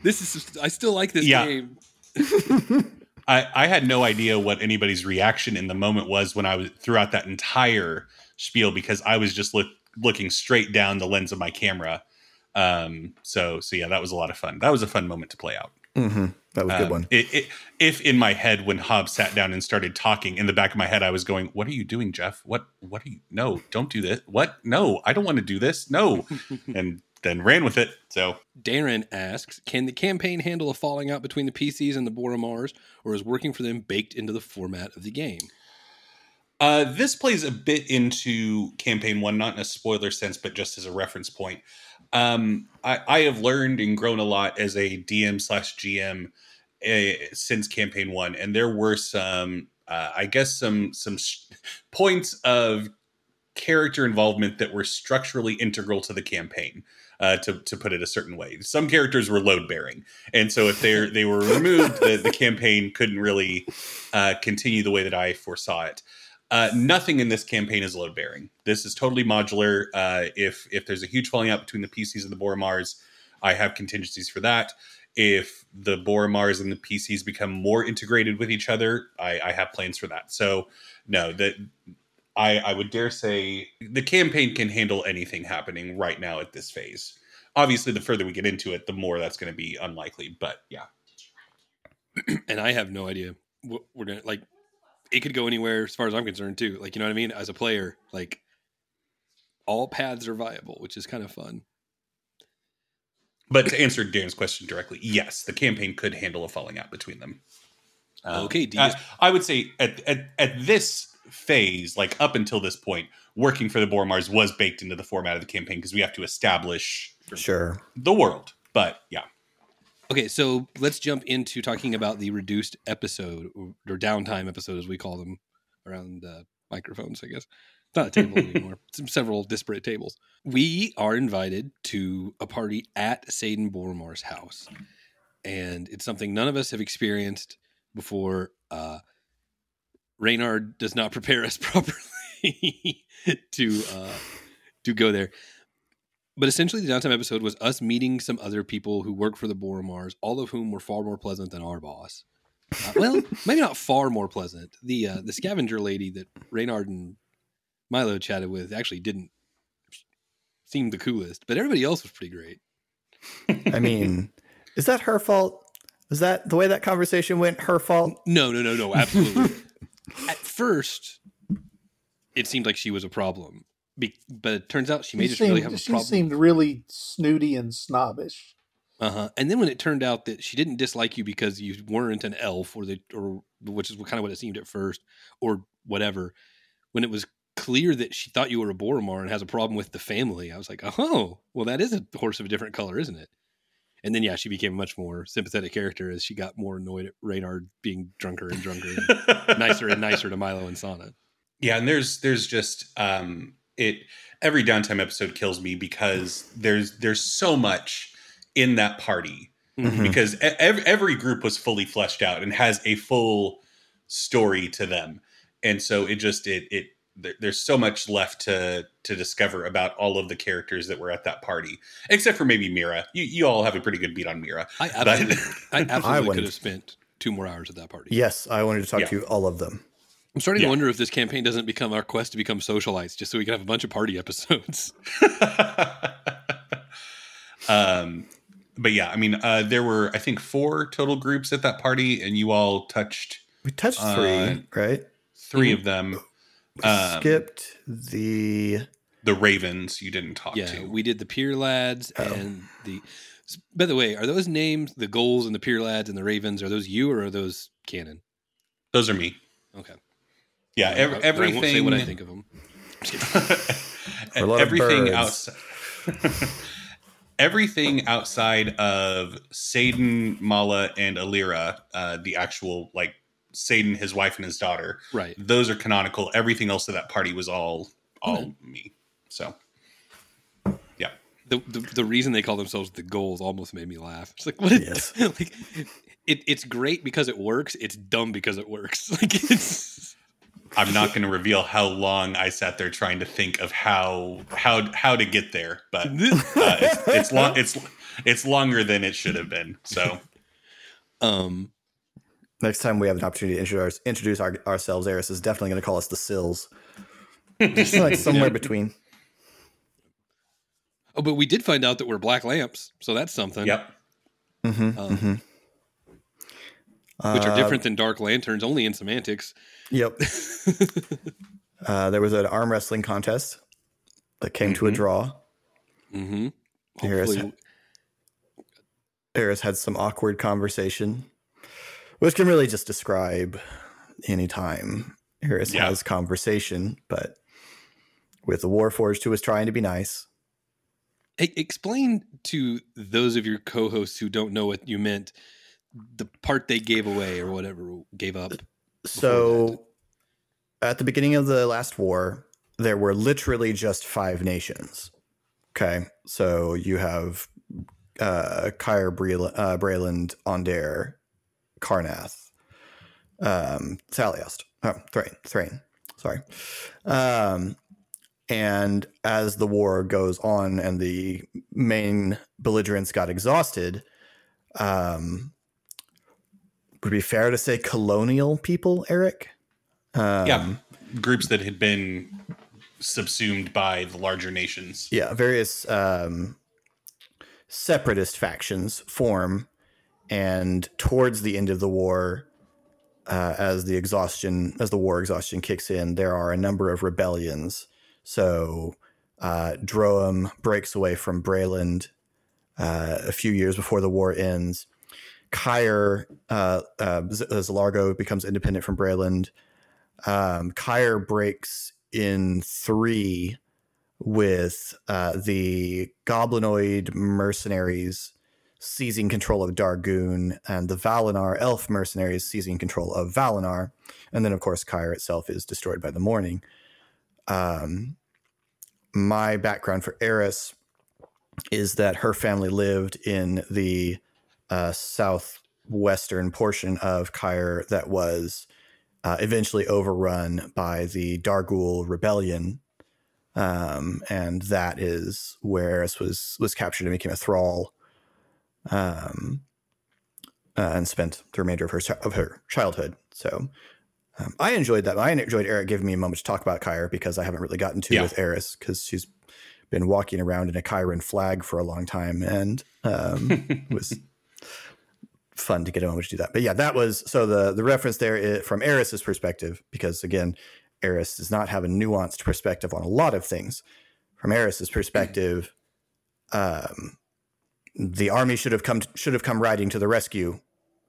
C: this is. I still like this
A: Yeah.
C: game. (laughs)
A: I, I had no idea what anybody's reaction in the moment was when I was throughout that entire spiel because I was just look, looking straight down the lens of my camera. Um, so so yeah, that was a lot of fun. That was a fun moment to play out.
D: hmm That was a good
A: Um,
D: one.
A: It, it, if in my head when Hobbs sat down and started talking, in the back of my head I was going, "What are you doing, Jeff? What? What are you? No, don't do this. What? No, I don't want to do this. No." (laughs) and then ran with it. So
C: Darrin asks, can the campaign handle a falling out between the PCs and the Boromars, or is working for them baked into the format of the game?
A: Uh, this plays a bit into campaign one, not in a spoiler sense, but just as a reference point. Um, I, I have learned and grown a lot as a DM slash GM uh, since campaign one, and there were some, uh, I guess, some some s- points of character involvement that were structurally integral to the campaign. Uh, to, to put it a certain way, some characters were load bearing, and so if they they were removed, the, the campaign couldn't really uh, continue the way that I foresaw it. Uh, nothing in this campaign is load bearing. This is totally modular. Uh, if if there's a huge falling out between the PCs and the Boromars, I have contingencies for that. If the Boromars and the PCs become more integrated with each other, I, I have plans for that. So no, that I, I would dare say the campaign can handle anything happening right now at this phase. Obviously, the further we get into it, the more that's going to be unlikely. But yeah,
C: and I have no idea what we're gonna like. It could go anywhere as far as I'm concerned too. Like you know what I mean? As a player, like all paths are viable, which is kind of fun.
A: But to answer Dan's question directly, yes, the campaign could handle a falling out between them. Um,
C: Okay, D
A: I,
C: is-
A: I would say at, at at this phase, like up until this point, working for the Boromars was baked into the format of the campaign because we have to establish
D: Sure.
A: the world. But yeah,
C: Okay, so let's jump into talking about the reduced episode or downtime episode, as we call them, around uh, microphones. I guess it's not a table (laughs) anymore. It's several disparate tables. We are invited to a party at Saidan Boromar's house, and it's something none of us have experienced before. Uh, Reynard does not prepare us (laughs) properly to uh, to go there. But essentially, the downtime episode was us meeting some other people who work for the Boromars, all of whom were far more pleasant than our boss. Uh, well, (laughs) maybe not far more pleasant. The uh, the scavenger lady that Reynard and Milo chatted with actually didn't seem the coolest, but everybody else was pretty great.
D: I mean, (laughs) is that her fault? Was that the way that conversation went? Her fault?
C: No, no, no, no, absolutely. (laughs) At first, it seemed like she was a problem Be, but it turns out she may
F: She,
C: just
F: seemed,
C: really have a
F: she
C: problem.
F: seemed really snooty and snobbish.
C: Uh-huh. And then when it turned out that she didn't dislike you because you weren't an elf or the or which is kind of what it seemed at first or whatever, when it was clear that she thought you were a Boromar and has a problem with the family, I was like, "Oh, well that is a horse of a different color, isn't it?" And then yeah, she became a much more sympathetic character as she got more annoyed at Reynard being drunker and drunker and nicer and nicer to Milo and Sana. (laughs)
A: Yeah, and there's there's just um it every downtime episode kills me because there's there's so much in that party
D: Mhm.
A: because every, every group was fully fleshed out and has a full story to them and so it just it it there, there's so much left to to discover about all of the characters that were at that party except for maybe mira you, you all have a pretty good beat on mira
C: I
A: But-
C: absolutely, I (laughs) absolutely
D: wanted-
C: could have spent two more hours at that party.
D: Yes, I wanted to talk
A: Yeah.
D: to you all of them.
C: I'm starting
A: Yeah.
C: to wonder if this campaign doesn't become our quest to become socialites, just so we can have a bunch of party episodes. (laughs)
A: um but yeah i mean uh there were i think four total groups at that party and you all touched
D: We touched
A: Uh,
D: three, right?
A: 3 of them
D: We
A: um,
D: skipped the
A: the ravens you didn't talk
C: yeah,
A: to
C: we did the Pier Lads
D: Oh.
C: and the. By the way, are those names the goals and the Pier Lads and the Ravens? Are those you or are those canon?
A: those are me
C: Okay,
A: yeah ev-
C: I- I won't say
A: everything
C: what I think of them. (laughs)
D: a lot of
A: everything
D: birds.
A: outside (laughs) everything outside of Saidan, Mala, and Alira, uh, the actual like Saidan, his wife, and his daughter,
C: Right.
A: those are canonical. Everything else of that party was all all
C: Okay.
A: me. So
C: The, the the reason they call themselves the goals almost made me laugh. It's like what? It,
D: Yes. (laughs)
C: like it, it's great because it works. It's dumb because it works. Like it's.
A: I'm not going to reveal how long I sat there trying to think of how how how to get there, but (laughs) uh, it's, it's long it's it's longer than it should have been. So (laughs)
C: um.
D: Next time we have an opportunity to introduce, introduce our, ourselves, Eris is definitely going to call us the Sills. Just like (laughs) somewhere between.
C: Oh, but we did find out that we're black lamps, so that's something.
A: yep.
D: Mm-hmm,
C: Um,
D: hmm
C: Which are different than dark lanterns, only in semantics.
D: Yep. (laughs) Uh, there was an arm wrestling contest that came to a
A: Mhm.
D: draw.
C: Mm-hmm.
D: Eris,
C: Hopefully,
D: Eris had some awkward conversation, which can really just describe any time Eris
A: Yeah.
D: has conversation. But with the Warforged, who was trying to be nice,
C: Hey, explain to those of your co-hosts who don't know what you meant the part they gave away or whatever gave up.
D: So, at the beginning of the last war, there were literally just five nations. Okay, so you have uh, Cyre, Brel- uh, Breland, Aundair, Karrnath, um, Thaliost, oh, Thrane, Thrane, sorry. Um, and as the war goes on and the main belligerents got exhausted, um, would it be fair to say colonial people, Eric? Um,
A: yeah, groups that had been subsumed by the larger nations.
D: yeah, various um, separatist factions form, and towards the end of the war, uh, as the exhaustion, as the war exhaustion kicks in, there are a number of rebellions. So, uh, breaks away from Breland uh, a few years before the war ends. Cyre, uh, uh, Z- Zilargo becomes independent from Breland. Um, Cyre breaks in three with uh, the goblinoid mercenaries seizing control of Darguun and the Valenar elf mercenaries seizing control of Valenar. And then, of course, Cyre itself is destroyed by the Mourning. Um, my background for Eris is that her family lived in the uh, southwestern portion of Cyre that was uh, eventually overrun by the Darguun rebellion um, and that is where Eris was was captured and became a thrall, um, uh, and spent the remainder of her of her childhood. So um, I enjoyed that. I enjoyed Eric giving me a moment to talk about Cyre because I haven't really gotten to
A: Yeah.
D: with Eris because she's been walking around in a Cyran flag for a long time, and um, (laughs) was fun to get a moment to do that. But yeah, that was so the the reference there is from Eris's perspective because again, Eris does not have a nuanced perspective on a lot of things. From Eris's perspective, um, the army should have come should have come riding to the rescue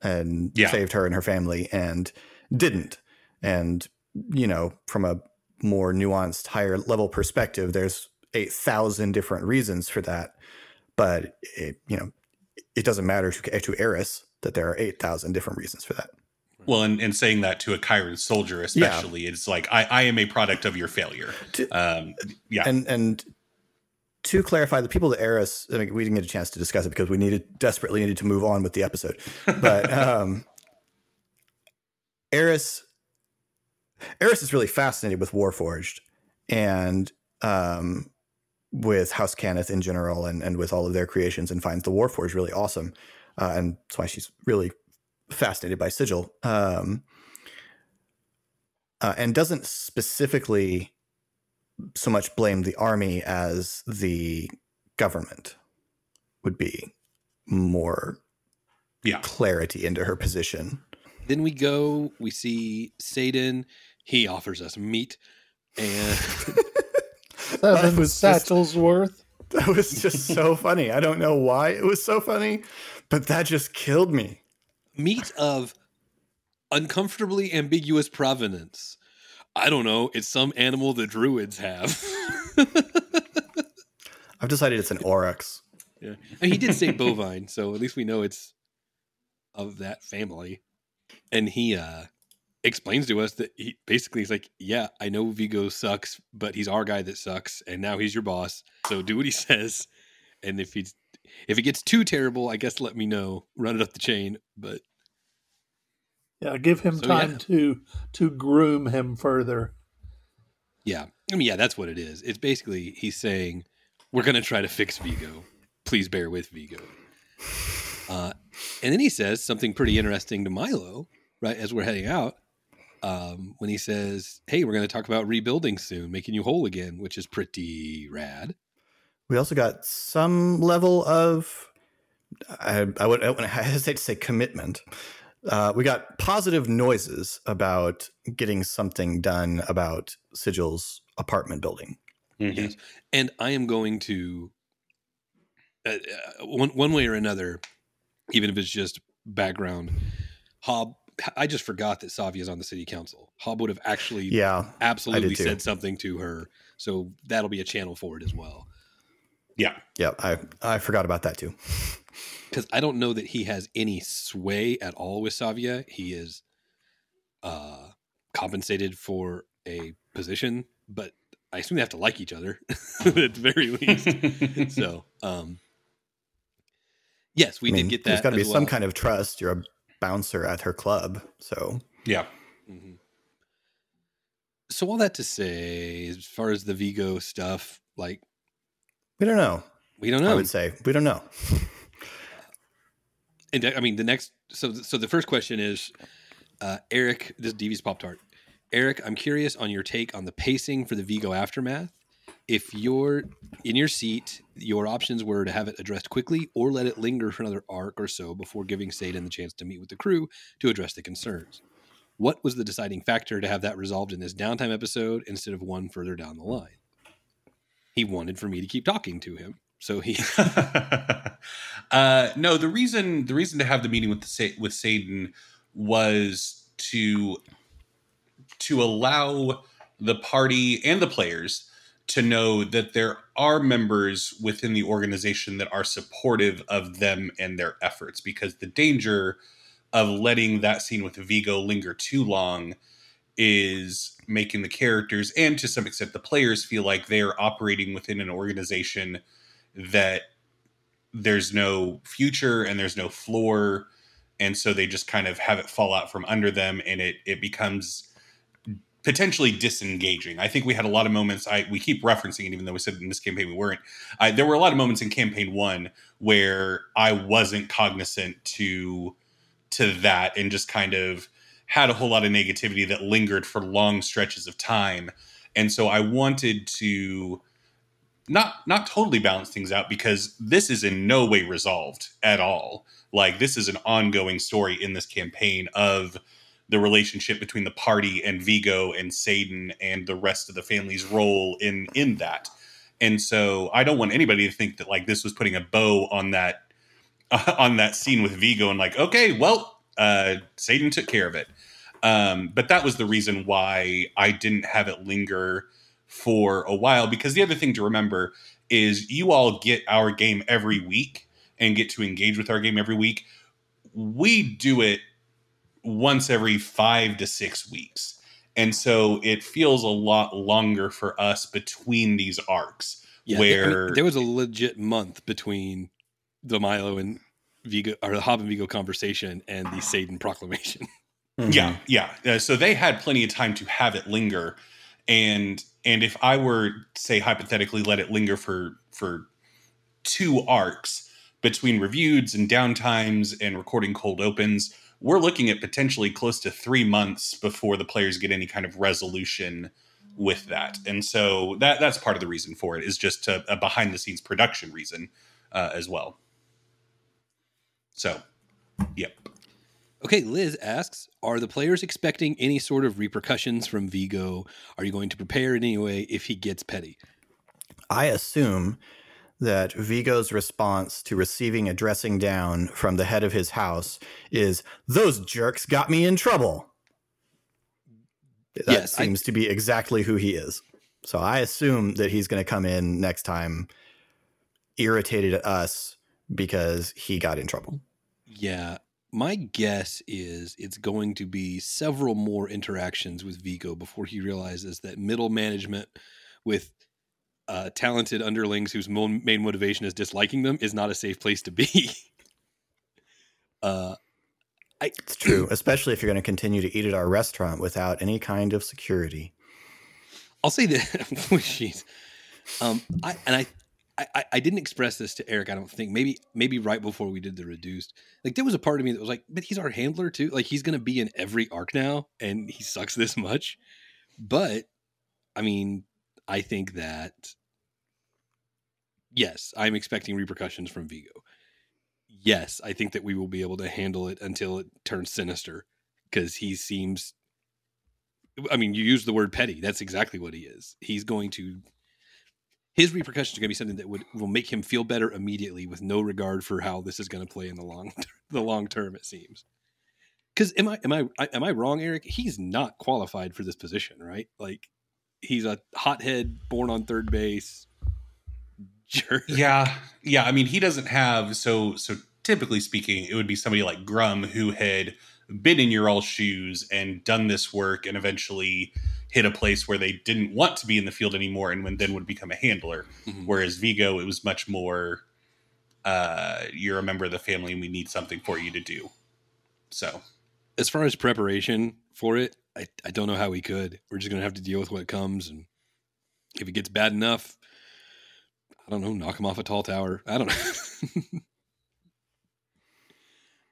D: and
A: Yeah.
D: saved her and her family, and didn't. And you know, from a more nuanced, higher level perspective, there's eight thousand different reasons for that. But it, you know, it doesn't matter to, to Eris that there are eight thousand different reasons for that.
A: Well, and, and saying that to a Cyran soldier, especially, it's like I, I am a product of your failure.
D: To-
A: Um, yeah,
D: And and to clarify, the people that Eris, I mean, we didn't get a chance to discuss it because we needed desperately needed to move on with the episode. But (laughs) um, Eris, Eris is really fascinated with Warforged and um, with House Cannith in general, and and with all of their creations, and finds the Warforged really awesome, uh, and that's why she's really fascinated by Sigil. Um, uh, and doesn't specifically so much blame the army as the government would be more
A: yeah.
D: clarity into her position.
C: Then we go, we see Saidan. He offers us meat. And (laughs)
D: That
F: Seven
D: was just-
F: satchels worth.
D: That was just so funny. I don't know why it was so funny, but that just killed me.
C: meat of uncomfortably ambiguous provenance. I don't know. It's some animal the druids have. (laughs)
D: I've decided it's an oryx.
C: yeah. And he did say bovine, so at least we know it's of that family. And he uh explains to us that he basically is like, Yeah, I know Vigo sucks, but he's our guy that sucks, and now he's your boss. So do what he (laughs) says. And if he's if it gets too terrible, I guess let me know. Run it up the chain. But
F: Yeah, give him
C: So,
F: time
C: yeah.
F: to to groom him further.
C: Yeah. I mean, yeah, that's what it is. It's basically he's saying, we're going to try to fix Vigo. Please bear with Vigo. Uh, and then he says something pretty interesting to Milo, right, as we're heading out, um, when he says, hey, we're going to talk about rebuilding soon, making you whole again, which is pretty rad.
D: We also got some level of, I, I would I (laughs) hesitate to say commitment. Uh, we got positive noises about getting something done about Sigil's apartment building.
A: Mhm.
C: Yes. And I am going to, uh, uh, one, one way or another, even if it's just background, Hob, I just forgot that Savia Savia's on the city council. Hob would have actually
D: Yeah,
C: absolutely said something to her. So that'll be a channel for it as well.
A: Yeah.
D: yeah, I I forgot about that too. (laughs)
C: Because I don't know that he has any sway at all with Savia. He is uh, compensated for a position, but I assume they have to like each other (laughs) at the very least. (laughs) so, um, yes, we
D: I mean,
C: did get that.
D: There's got to be
C: as
D: some kind of trust. You're a bouncer at her club, so
A: yeah.
C: Mhm. So all that to say, as far as the Vigo stuff, like
D: we don't know.
C: we don't know.
D: I would say we don't know. (laughs)
C: and I mean the next. So so the first question is, uh, Eric. This is Devious Pop Tart. Eric, I'm curious on your take on the pacing for the Vigo aftermath. If you're in your seat, your options were to have it addressed quickly or let it linger for another arc or so before giving Saidan the chance to meet with the crew to address the concerns. What was the deciding factor to have that resolved in this downtime episode instead of one further down the line? He wanted for me to keep talking to him, so he. (laughs) (laughs)
A: uh, no, the reason the reason to have the meeting with the with Saidan was to to allow the party and the players to know that there are members within the organization that are supportive of them and their efforts because the danger of letting that scene with Vigo linger too long is making the characters and to some extent the players feel like they are operating within an organization that there's no future and there's no floor and so they just kind of have it fall out from under them and it it becomes potentially disengaging. I think we had a lot of moments. I we keep referencing it, even though we said in this campaign we weren't. I, there were a lot of moments in campaign one where I wasn't cognizant to to that and just kind of had a whole lot of negativity that lingered for long stretches of time. And so I wanted to not not totally balance things out because this is in no way resolved at all. Like this is an ongoing story in this campaign of the relationship between the party and Vigo and Saidan and the rest of the family's role in in that. And so I don't want anybody to think that like this was putting a bow on that uh, (laughs) on that scene with Vigo and like, okay, well, uh, Saidan took care of it. Um, but that was the reason why I didn't have it linger for a while. Because the other thing to remember is you all get our game every week and get to engage with our game every week. We do it once every five to six weeks. And so it feels a lot longer for us between these arcs.
C: Yeah,
A: where
C: I mean, there was a legit month between the Milo and Vigo or the Hob and Vigo conversation and the Saidan proclamation. (laughs)
A: Yeah, yeah. Uh, so they had plenty of time to have it linger, and and if I were say hypothetically let it linger for for two arcs between reviews and downtimes and recording cold opens, we're looking at potentially close to three months before the players get any kind of resolution with that. And so that that's part of the reason for it is just a, a behind the scenes production reason uh, as well. So, yep.
C: Okay, Liz asks Are the players expecting any sort of repercussions from Vigo? Are you going to prepare in any way if he gets petty?
D: I assume that Vigo's response to receiving a dressing down from the head of his house is those jerks got me in trouble. That
C: Yes, I-
D: seems to be exactly who he is. So I assume that he's going to come in next time irritated at us because he got in trouble.
C: Yeah, my guess is it's going to be several more interactions with Vigo before he realizes that middle management with uh, talented underlings whose mo- main motivation is disliking them is not a safe place to be. (laughs) uh,
D: It's true, especially if you're going to continue to eat at our restaurant without any kind of security.
C: I'll say that. (laughs) Jeez. Um, I and I, I, I didn't express this to Eric. I don't think maybe maybe right before we did the reduced. Like there was a part of me that was like, but he's our handler too. Like he's to be in every arc now, and he sucks this much. But I mean, I think that yes, I'm expecting repercussions from Vigo. Yes, I think that we will be able to handle it until it turns sinister because he seems I mean, you use the word petty. That's exactly what he is. He's going to his repercussions are going to be something that would will make him feel better immediately, with no regard for how this is going to play in the long (laughs) the long term. It seems. Because am I am I am I wrong, Eric? He's not qualified for this position, right? Like he's a hothead, born on third base. (laughs) Jerk.
A: Yeah, yeah. I mean, he doesn't have so so. Typically speaking, it would be somebody like Grum who had been in your all shoes and done this work, and eventually hit a place where they didn't want to be in the field anymore, and when then would become a handler.
C: Mhm.
A: Whereas Vigo, it was much more. Uh, you're a member of the family, and we need something for you to do. So
C: As far as preparation for it, I, I don't know how we could. We're just going to have to deal with what comes, and if it gets bad enough, I don't know, knock him off a tall tower. I don't know. (laughs)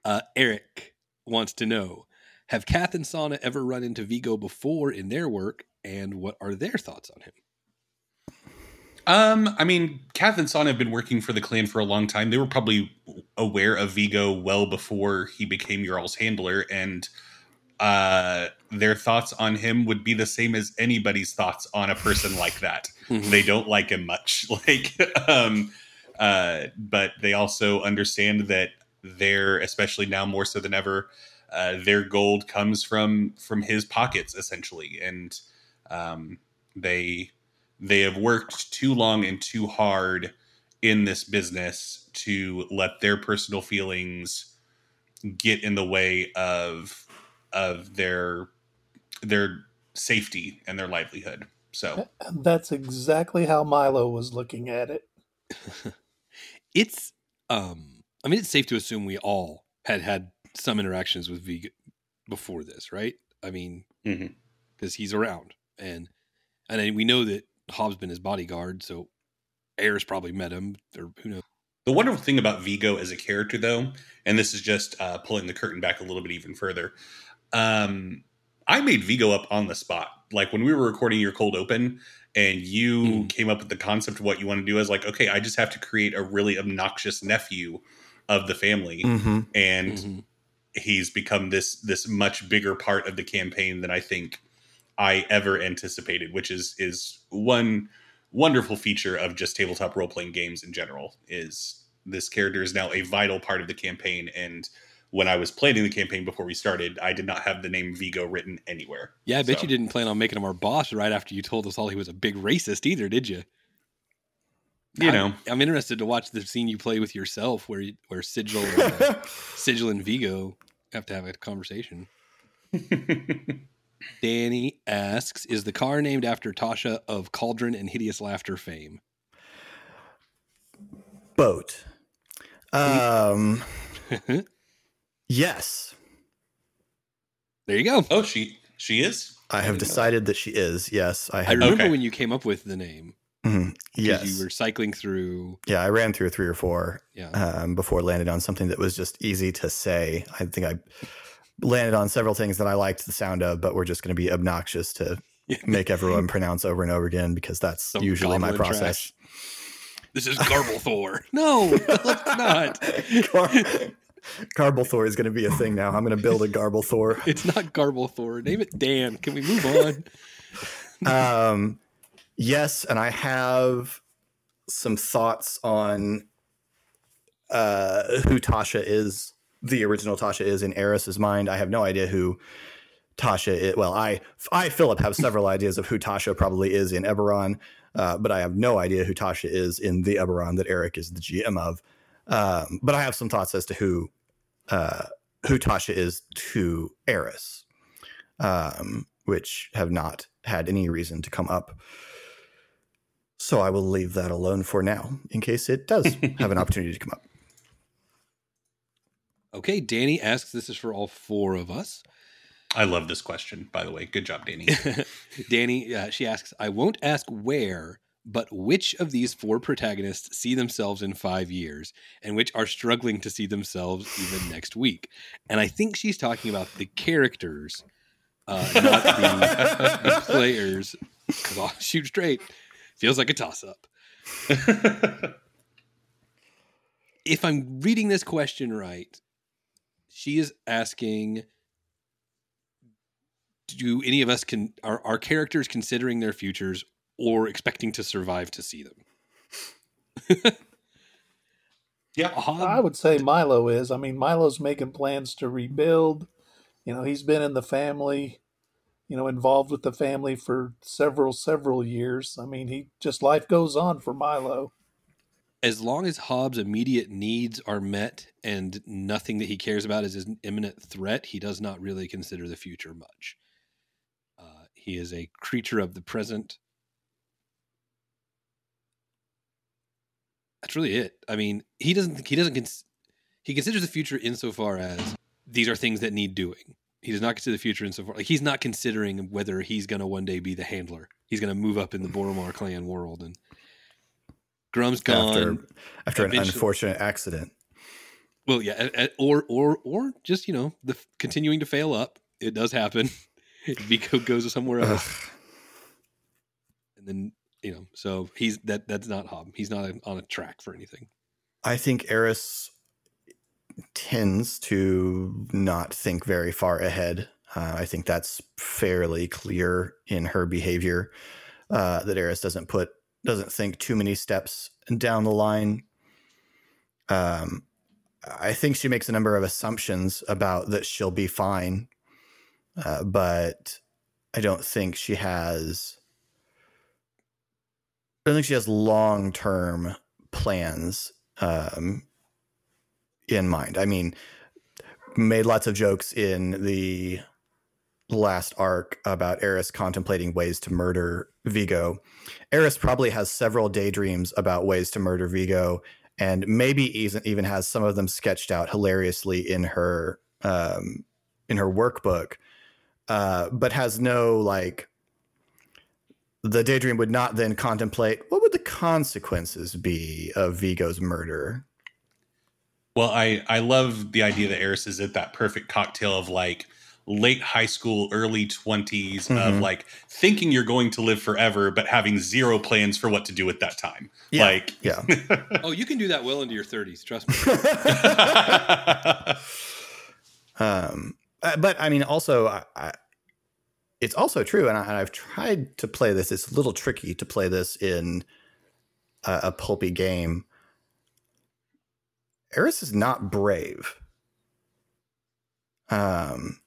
C: uh, Eric wants to know Have Kath and Sana ever run into Vigo before in their work, and what are their thoughts on him?
A: Um, I mean, Kath and Son have been working for the clan for a long time. They were probably aware of Vigo well before he became Jarl's handler, and uh, their thoughts on him would be the same as anybody's thoughts on a person like that. They don't like him much, (laughs) like, um, uh, but they also understand that they're, especially now more so than ever, uh, their gold comes from from his pockets essentially, and um, they they have worked too long and too hard in this business to let their personal feelings get in the way of of their their safety and their livelihood. So
F: that's exactly how Milo was looking at it. (laughs)
C: it's um i mean it's safe to assume we all had had some interactions with Vigo before this right i mean because he's around and and we know that Hob's been his bodyguard so Eris probably met him or who knows
A: the wonderful thing about Vigo as a character, though, and this is just uh, pulling the curtain back a little bit even further. Um, I made Vigo up on the spot. Like when we were recording your cold open, and you
C: Mm.
A: came up with the concept of what you want to do. I was like, okay, I just have to create a really obnoxious nephew of the family,
D: Mm-hmm.
A: and
C: Mhm.
A: He's become this this much bigger part of the campaign than I think I ever anticipated, which is is one wonderful feature of just tabletop role playing games in general. Is this character is now a vital part of the campaign and when I was planning the campaign before we started, I did not have the name Vigo written anywhere.
C: Yeah, I bet
A: So-
C: you didn't plan on making him our boss right after you told us all he was a big racist either, did you?
A: You
C: I'm-
A: know,
C: I'm interested to watch the scene you play with yourself, where you, where Sigil, (laughs) and, uh, Sigil and Vigo have to have a conversation. (laughs) Danny asks, "Is the car named after Tasha of Cauldron and Hideous Laughter fame?"
D: Boat. Um, (laughs) yes,
C: There you go.
A: oh, she she is.
D: I have
A: didn't know
D: decided that she is. Yes, I
C: I remember
A: Okay.
C: when you came up with the name.
D: Mhm.
C: 'cause
D: Yes.
C: you were cycling through.
D: yeah, I ran through three or four
C: Yeah,
D: um, before landed on something that was just easy to say. I think I landed on several things that I liked the sound of, but were just going to be obnoxious to (laughs) make everyone pronounce over and over again because that's
C: Some
D: usually my process.
C: trash. This is Garblethor. no, it's not. (laughs)
D: Gar- Garblethor is going to be a thing now. I'm going to build a Garblethor.
C: It's not Garblethor. Name it Dan. Can we move on? (laughs)
D: Um, yes, and I have some thoughts on uh, who Tasha is, the original Tasha is in Eris's mind. I have no idea who Tasha is. Well, I, I, Philip, have several (laughs) ideas of who Tasha probably is in Eberron, uh, but I have no idea who Tasha is in the Eberron that Eric is the GM of. Um, but I have some thoughts as to who uh, who Tasha is to Eris, um, which have not had any reason to come up. So I will leave that alone for now, in case it does (laughs) have an opportunity to come up.
C: Okay, Danny asks. This is for all four of us.
A: I love this question, by the way. Good job, Danny. (laughs)
C: Danny, uh, she asks, I won't ask where, but which of these four protagonists see themselves in five years and which are struggling to see themselves even next week? And I think she's talking about the characters, uh, not the, the (laughs) players. Because I'll shoot straight. Feels like a toss up. (laughs) If I'm reading this question right, she is asking do any of us can are our characters considering their futures or expecting to survive to see them (laughs)
A: yeah.
C: Hob-
F: I would say Milo is. I mean, Milo's making plans to rebuild. You know, he's been in the family, you know, involved with the family for several, several years. I mean, he just life goes on for Milo.
C: as long as Hob's immediate needs are met and nothing that he cares about is an imminent threat he does not really consider the future much uh, he is a creature of the present that's really it i mean he doesn't he doesn't cons- he considers the future insofar as these are things that need doing he does not consider the future insofar like he's not considering whether he's going to one day be the handler he's going to move up in the (laughs) boromar clan world and grum's gone
D: After, after an unfortunate accident.
C: well, yeah, or or or just you know the continuing to fail up. It does happen. (laughs) Vigo goes somewhere else, and then you know, so he's that that's not Hob. He's not on a track for anything.
D: I think Eris tends to not think very far ahead. Uh, I think that's fairly clear in her behavior. Uh, that Eris doesn't put doesn't think too many steps down the line. Um, I think she makes a number of assumptions about that she'll be fine, uh, but I don't think she has. I don't think she has long term plans um, in mind. I mean, made lots of jokes in the last arc about Eris contemplating ways to murder Vigo. Eris probably has several daydreams about ways to murder Vigo, and maybe even has some of them sketched out hilariously in her um, in her workbook, uh, but has no like. The daydream would not then contemplate what would the consequences be of Vigo's murder.
A: Well, I I love the idea that Eris is at that perfect cocktail of like late high school, early 20s of
D: Mhm.
A: like thinking you're going to live forever, but having zero plans for what to do at that time.
D: Yeah.
A: Like,
D: Yeah. (laughs)
C: Oh, you can do that well into your thirties. Trust me. (laughs)
D: Um, uh, but I mean, also, I, I, it's also true, and, I, have tried to play this. It's a little tricky to play this in a, a pulpy game. Eris is not brave. Um,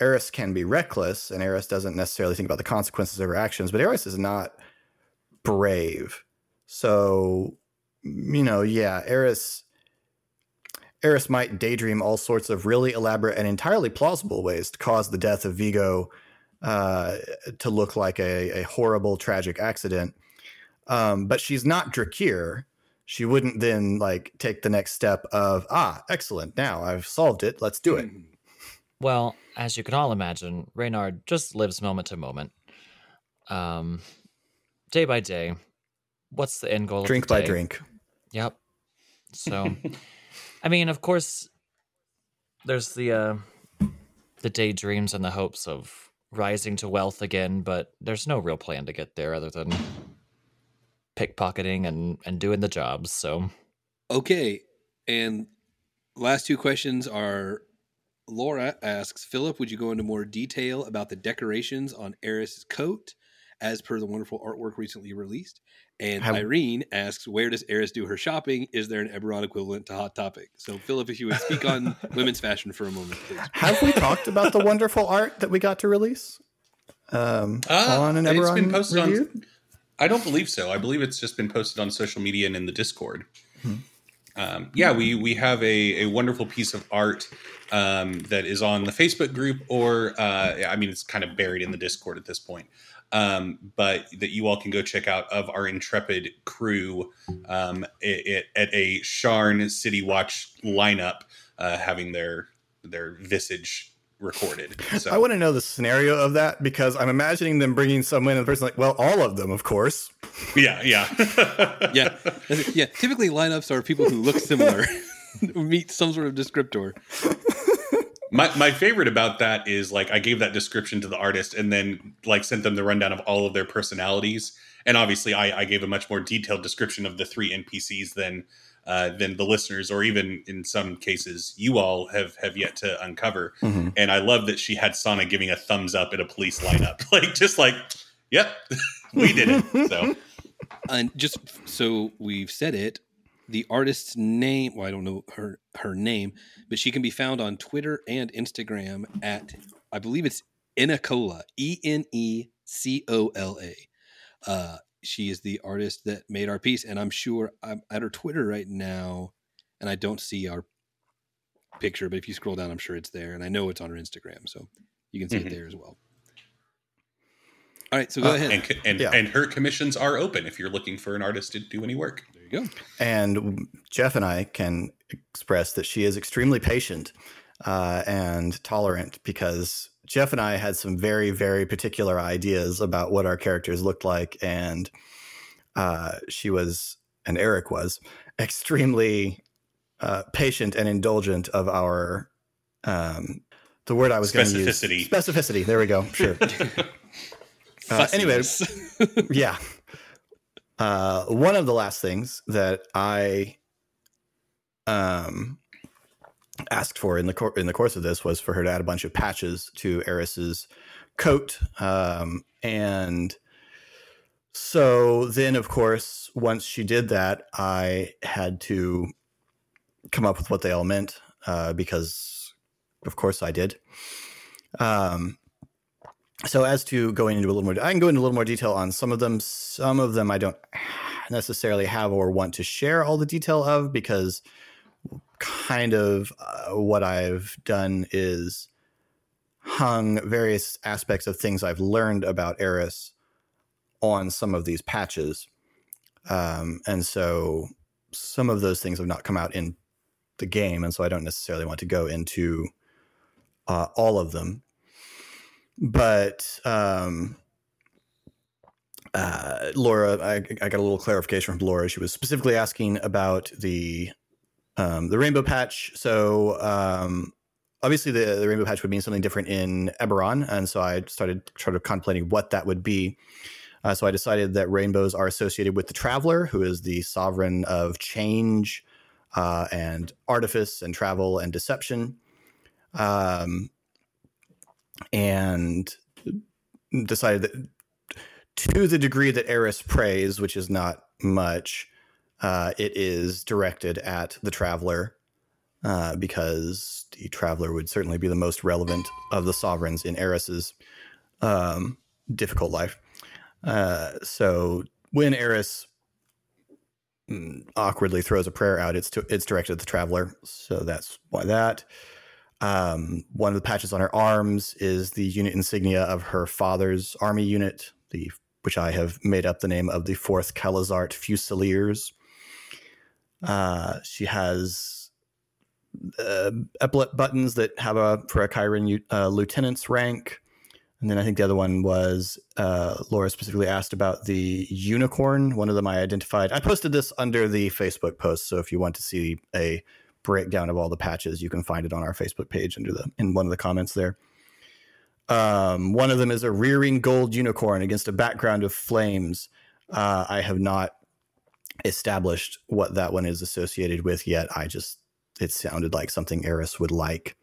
D: Eris can be reckless, and Eris doesn't necessarily think about the consequences of her actions, but Eris is not brave. So, you know, yeah, Eris Eris might daydream all sorts of really elaborate and entirely plausible ways to cause the death of Vigo uh, to look like a, a horrible, tragic accident. Um, but she's not Drakir. She wouldn't then like take the next step of ah, excellent. Now I've solved it. Let's do it.
C: Hmm.
E: Well, as you can all imagine, Reynard just lives moment to moment, um, day by day. What's the end goal?
D: Drink
E: of the
D: by
E: day?
D: drink.
E: Yep. So, (laughs) I mean, of course, there's the uh, the daydreams and the hopes of rising to wealth again, but there's no real plan to get there other than pickpocketing and and doing the jobs. So,
C: Okay, and last two questions are Laura asks Philip, would you go into more detail about the decorations on Eris's coat as per the wonderful artwork recently released? And
D: Have-
C: Irene asks, where does Eris do her shopping? Is there an Eberron equivalent to Hot Topic? So, Philip, if you would speak on (laughs) women's fashion for a moment, please.
D: Have we talked about the wonderful art that we got to release um,
A: Uh,
D: on an
A: it's
D: Eberron
A: been posted
D: review?
A: on. I don't believe so. I believe it's just been posted on social media and in the Discord.
D: Hmm.
A: Um, yeah, we we have a, a wonderful piece of art um, that is on the Facebook group, or uh, I mean, it's kind of buried in the Discord at this point. Um, but that you all can go check out of our intrepid crew um, it, it, at a Sharn City Watch lineup, uh, having their their visage recorded. (laughs) So
D: I want to know the scenario of that because I'm imagining them bringing someone and the person like, well, all of them, of course.
A: yeah, yeah, (laughs)
C: Yeah, yeah. Typically, lineups are people who look similar, (laughs) meet some sort of descriptor.
A: My my favorite about that is like I gave that description to the artist and then like sent them the rundown of all of their personalities. And obviously I, I gave a much more detailed description of the three NPCs than uh, than the listeners or even in some cases you all have have yet to uncover.
D: Mhm.
A: And I love that she had Sana giving a thumbs up at a police lineup. (laughs) like just like, yep, (laughs) we did it. So (laughs)
C: and just so we've said it the artist's name well i don't know her her name but she can be found on twitter and instagram at i believe it's Enacola, e-n-e-c-o-l-a uh she is the artist that made our piece and i'm sure i'm at her twitter right now and i don't see our picture but if you scroll down i'm sure it's there and i know it's on her instagram so you can see
A: Mhm.
C: it there as well all right so go
D: Uh,
C: ahead
A: and and,
D: Yeah.
A: and her commissions are open if you're looking for an artist to do any work.
C: there you go
D: And Jeff and I can express that she is extremely patient uh, and tolerant because Jeff and I had some very, very particular ideas about what our characters looked like. And uh, she was, and Eric was, (laughs) extremely uh, patient and indulgent of our. Um, the word I was going to use
A: Specificity.
D: specificity. There we go. Sure. (laughs) Uh, anyway, (laughs) yeah. Uh, one of the last things that I um, asked for in the cor- in the course of this was for her to add a bunch of patches to Eris's coat, um, and so then, of course, once she did that, I had to come up with what they all meant uh, because, of course, I did. Um, so as to going into a little more i can go into a little more detail on some of them some of them i don't necessarily have or want to share all the detail of because kind of uh, what i've done is hung various aspects of things i've learned about eris on some of these patches um, and so some of those things have not come out in the game and so i don't necessarily want to go into uh, all of them but um, uh, Laura, I, I got a little clarification from Laura. She was specifically asking about the um, the rainbow patch. So um, obviously, the, the rainbow patch would mean something different in Eberron, and so I started sort of contemplating what that would be. Uh, so I decided that rainbows are associated with the traveler, who is the sovereign of change uh, and artifice and travel and deception. um, and decided that to the degree that Eris prays, which is not much, uh, it is directed at the traveler uh, because the traveler would certainly be the most relevant of the sovereigns in Eris's um, difficult life. Uh, so when Eris mm, awkwardly throws a prayer out, it's to, it's directed at the traveler. So that's why that. Um, one of the patches on her arms is the unit insignia of her father's army unit, the which I have made up the name of the Fourth Calazart Fusiliers. Uh, she has uh, epaulet buttons that have a for a Cyran uh, lieutenant's rank. And then I think the other one was uh, Laura specifically asked about the unicorn. One of them I identified. I posted this under the Facebook post, so if you want to see a breakdown of all the patches, you can find it on our Facebook page under the in one of the comments there. Um, one of them is a rearing gold unicorn against a background of flames. Uh, I have not established what that one is associated with yet. I just it sounded like something Eris would like.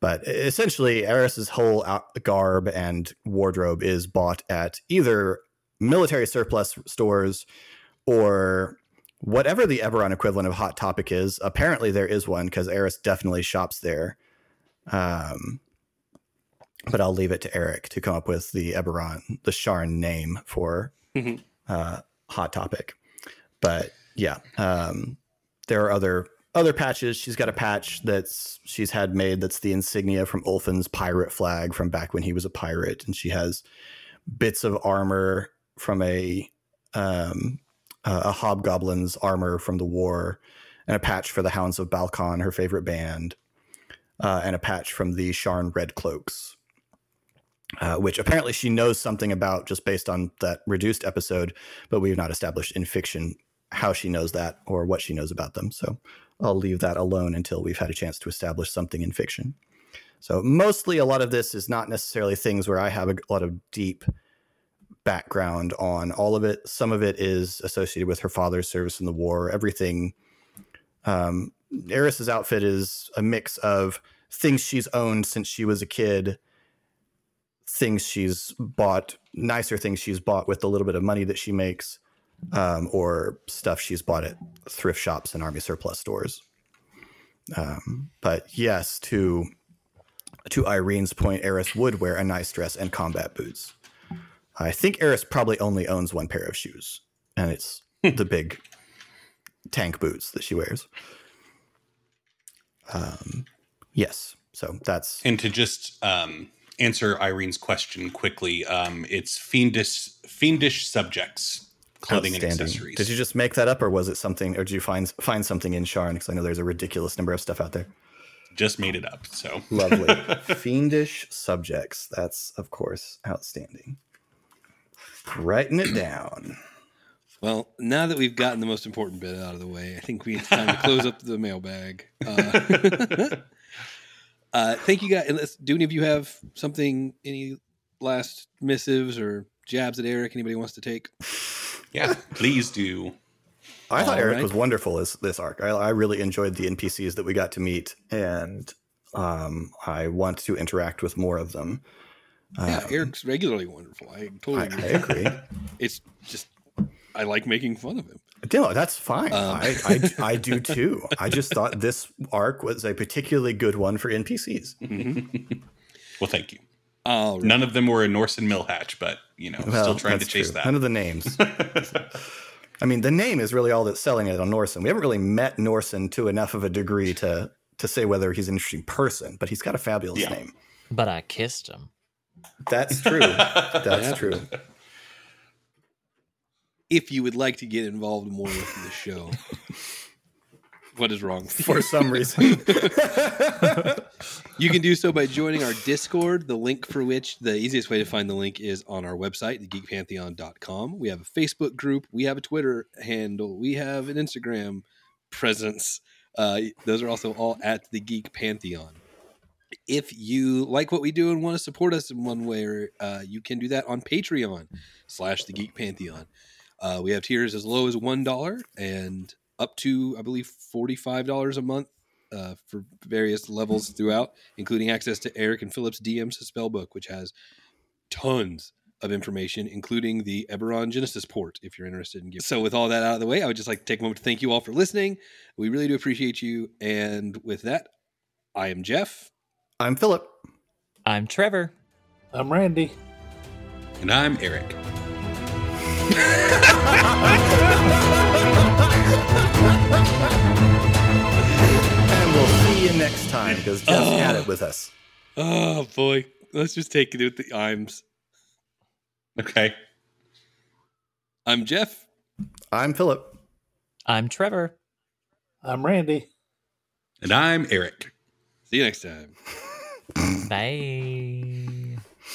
D: But essentially, Eris's whole garb and wardrobe is bought at either military surplus stores or whatever the Eberron equivalent of Hot Topic is. Apparently, there is one because Eris definitely shops there. Um, but I'll leave it to Eric to come up with the Eberron, the Sharn name for
C: Mhm.
D: uh, Hot Topic. But yeah, um, there are other other patches. She's got a patch that's she's had made that's the insignia from Ulfin's pirate flag from back when he was a pirate, and she has bits of armor from a um, uh, a hobgoblin's armor from the war, and a patch for the Hounds of Balkan, her favorite band, uh, and a patch from the Sharn Red Cloaks. Uh, which apparently she knows something about just based on that reduced episode, but we've not established in fiction how she knows that or what she knows about them. So I'll leave that alone until we've had a chance to establish something in fiction. So mostly a lot of this is not necessarily things where I have a lot of deep background on all of it. Some of it is associated with her father's service in the war. Everything um Eris's outfit is a mix of things she's owned since she was a kid, things she's bought, nicer things she's bought with the little bit of money that she makes, um, or stuff she's bought at thrift shops and army surplus stores. Um, but yes, to to Irene's point, Eris would wear a nice dress and combat boots. I think Eris probably only owns one pair of shoes, and it's the big tank boots that she wears. Um, yes, so that's
A: And to just um, answer Irene's question quickly, um, it's fiendish fiendish subjects, clothing and
D: outstanding.
A: accessories.
D: Did you just make that up, or was it something, or did you find find something in Sharn? Because I know there's a ridiculous number of stuff out there.
A: just made it up? So
D: Lovely. (laughs) Fiendish subjects. That's, of course, outstanding. Writing it down.
C: Well, now that we've gotten the most important bit out of the way, I think we it's time to close up the mailbag. Uh, (laughs) uh, thank you guys. Unless, do any of you have something, any last missives or jabs at Eric? Anybody wants to take?
A: Yeah, please do.
D: I thought Eric
C: right.
D: was wonderful as this arc. I, I really enjoyed the NPCs that we got to meet, and um, I want to interact with more of them.
C: Yeah,
D: Um,
C: Eric's regularly wonderful. I totally
D: I, I
C: agree.
D: agree. (laughs)
C: It's just I like making fun of him.
D: No, that's fine.
C: Um.
D: I, I, I (laughs) do too. I just thought this arc was a particularly good one for NPCs.
A: Well, thank you.
C: Oh, all right.
A: None of them were a Norsen Millhatch, but you know, still trying to chase
D: true.
A: that.
D: None of the names. (laughs) I mean, the name is really all that's selling it on Norsen. We haven't really met Norsen to enough of a degree to to say whether he's an interesting person, but he's got a fabulous
A: Yeah.
D: name.
E: But I kissed him.
D: That's true. That's
C: Yeah.
D: true.
C: If you would like to get involved more with the show, (laughs) what is wrong? (laughs)
D: For some reason. (laughs)
C: You can do so by joining our Discord, the link for which the easiest way to find the link is on our website, thegeekpantheon.com. We have a Facebook group, we have a Twitter handle, we have an Instagram presence. Uh, those are also all at the Geek Pantheon. If you like what we do and want to support us in one way, or uh, you can do that on Patreon slash the Geek Pantheon. Uh, we have tiers as low as one dollar and up to, I believe, forty-five dollars a month uh, for various levels throughout, including access to Eric and Phillips DM's spell book, which has tons of information, including the Eberron Genesys port, if you're interested in giving. So, with all that out of the way, I would just like to take a moment to thank you all for listening. We really do appreciate you. And with that, I am Jeff.
D: I'm Philip.
E: I'm Trevor.
F: I'm Randy.
A: And I'm Eric. (laughs)
D: time (laughs) because Jeff oh. had it with us.
C: Oh boy, let's just take it with the IMs.
A: Okay.
C: I'm Jeff.
D: I'm Philip.
E: I'm Trevor.
F: I'm Randy.
A: And I'm Eric.
C: See you next time. (laughs)
E: Bye.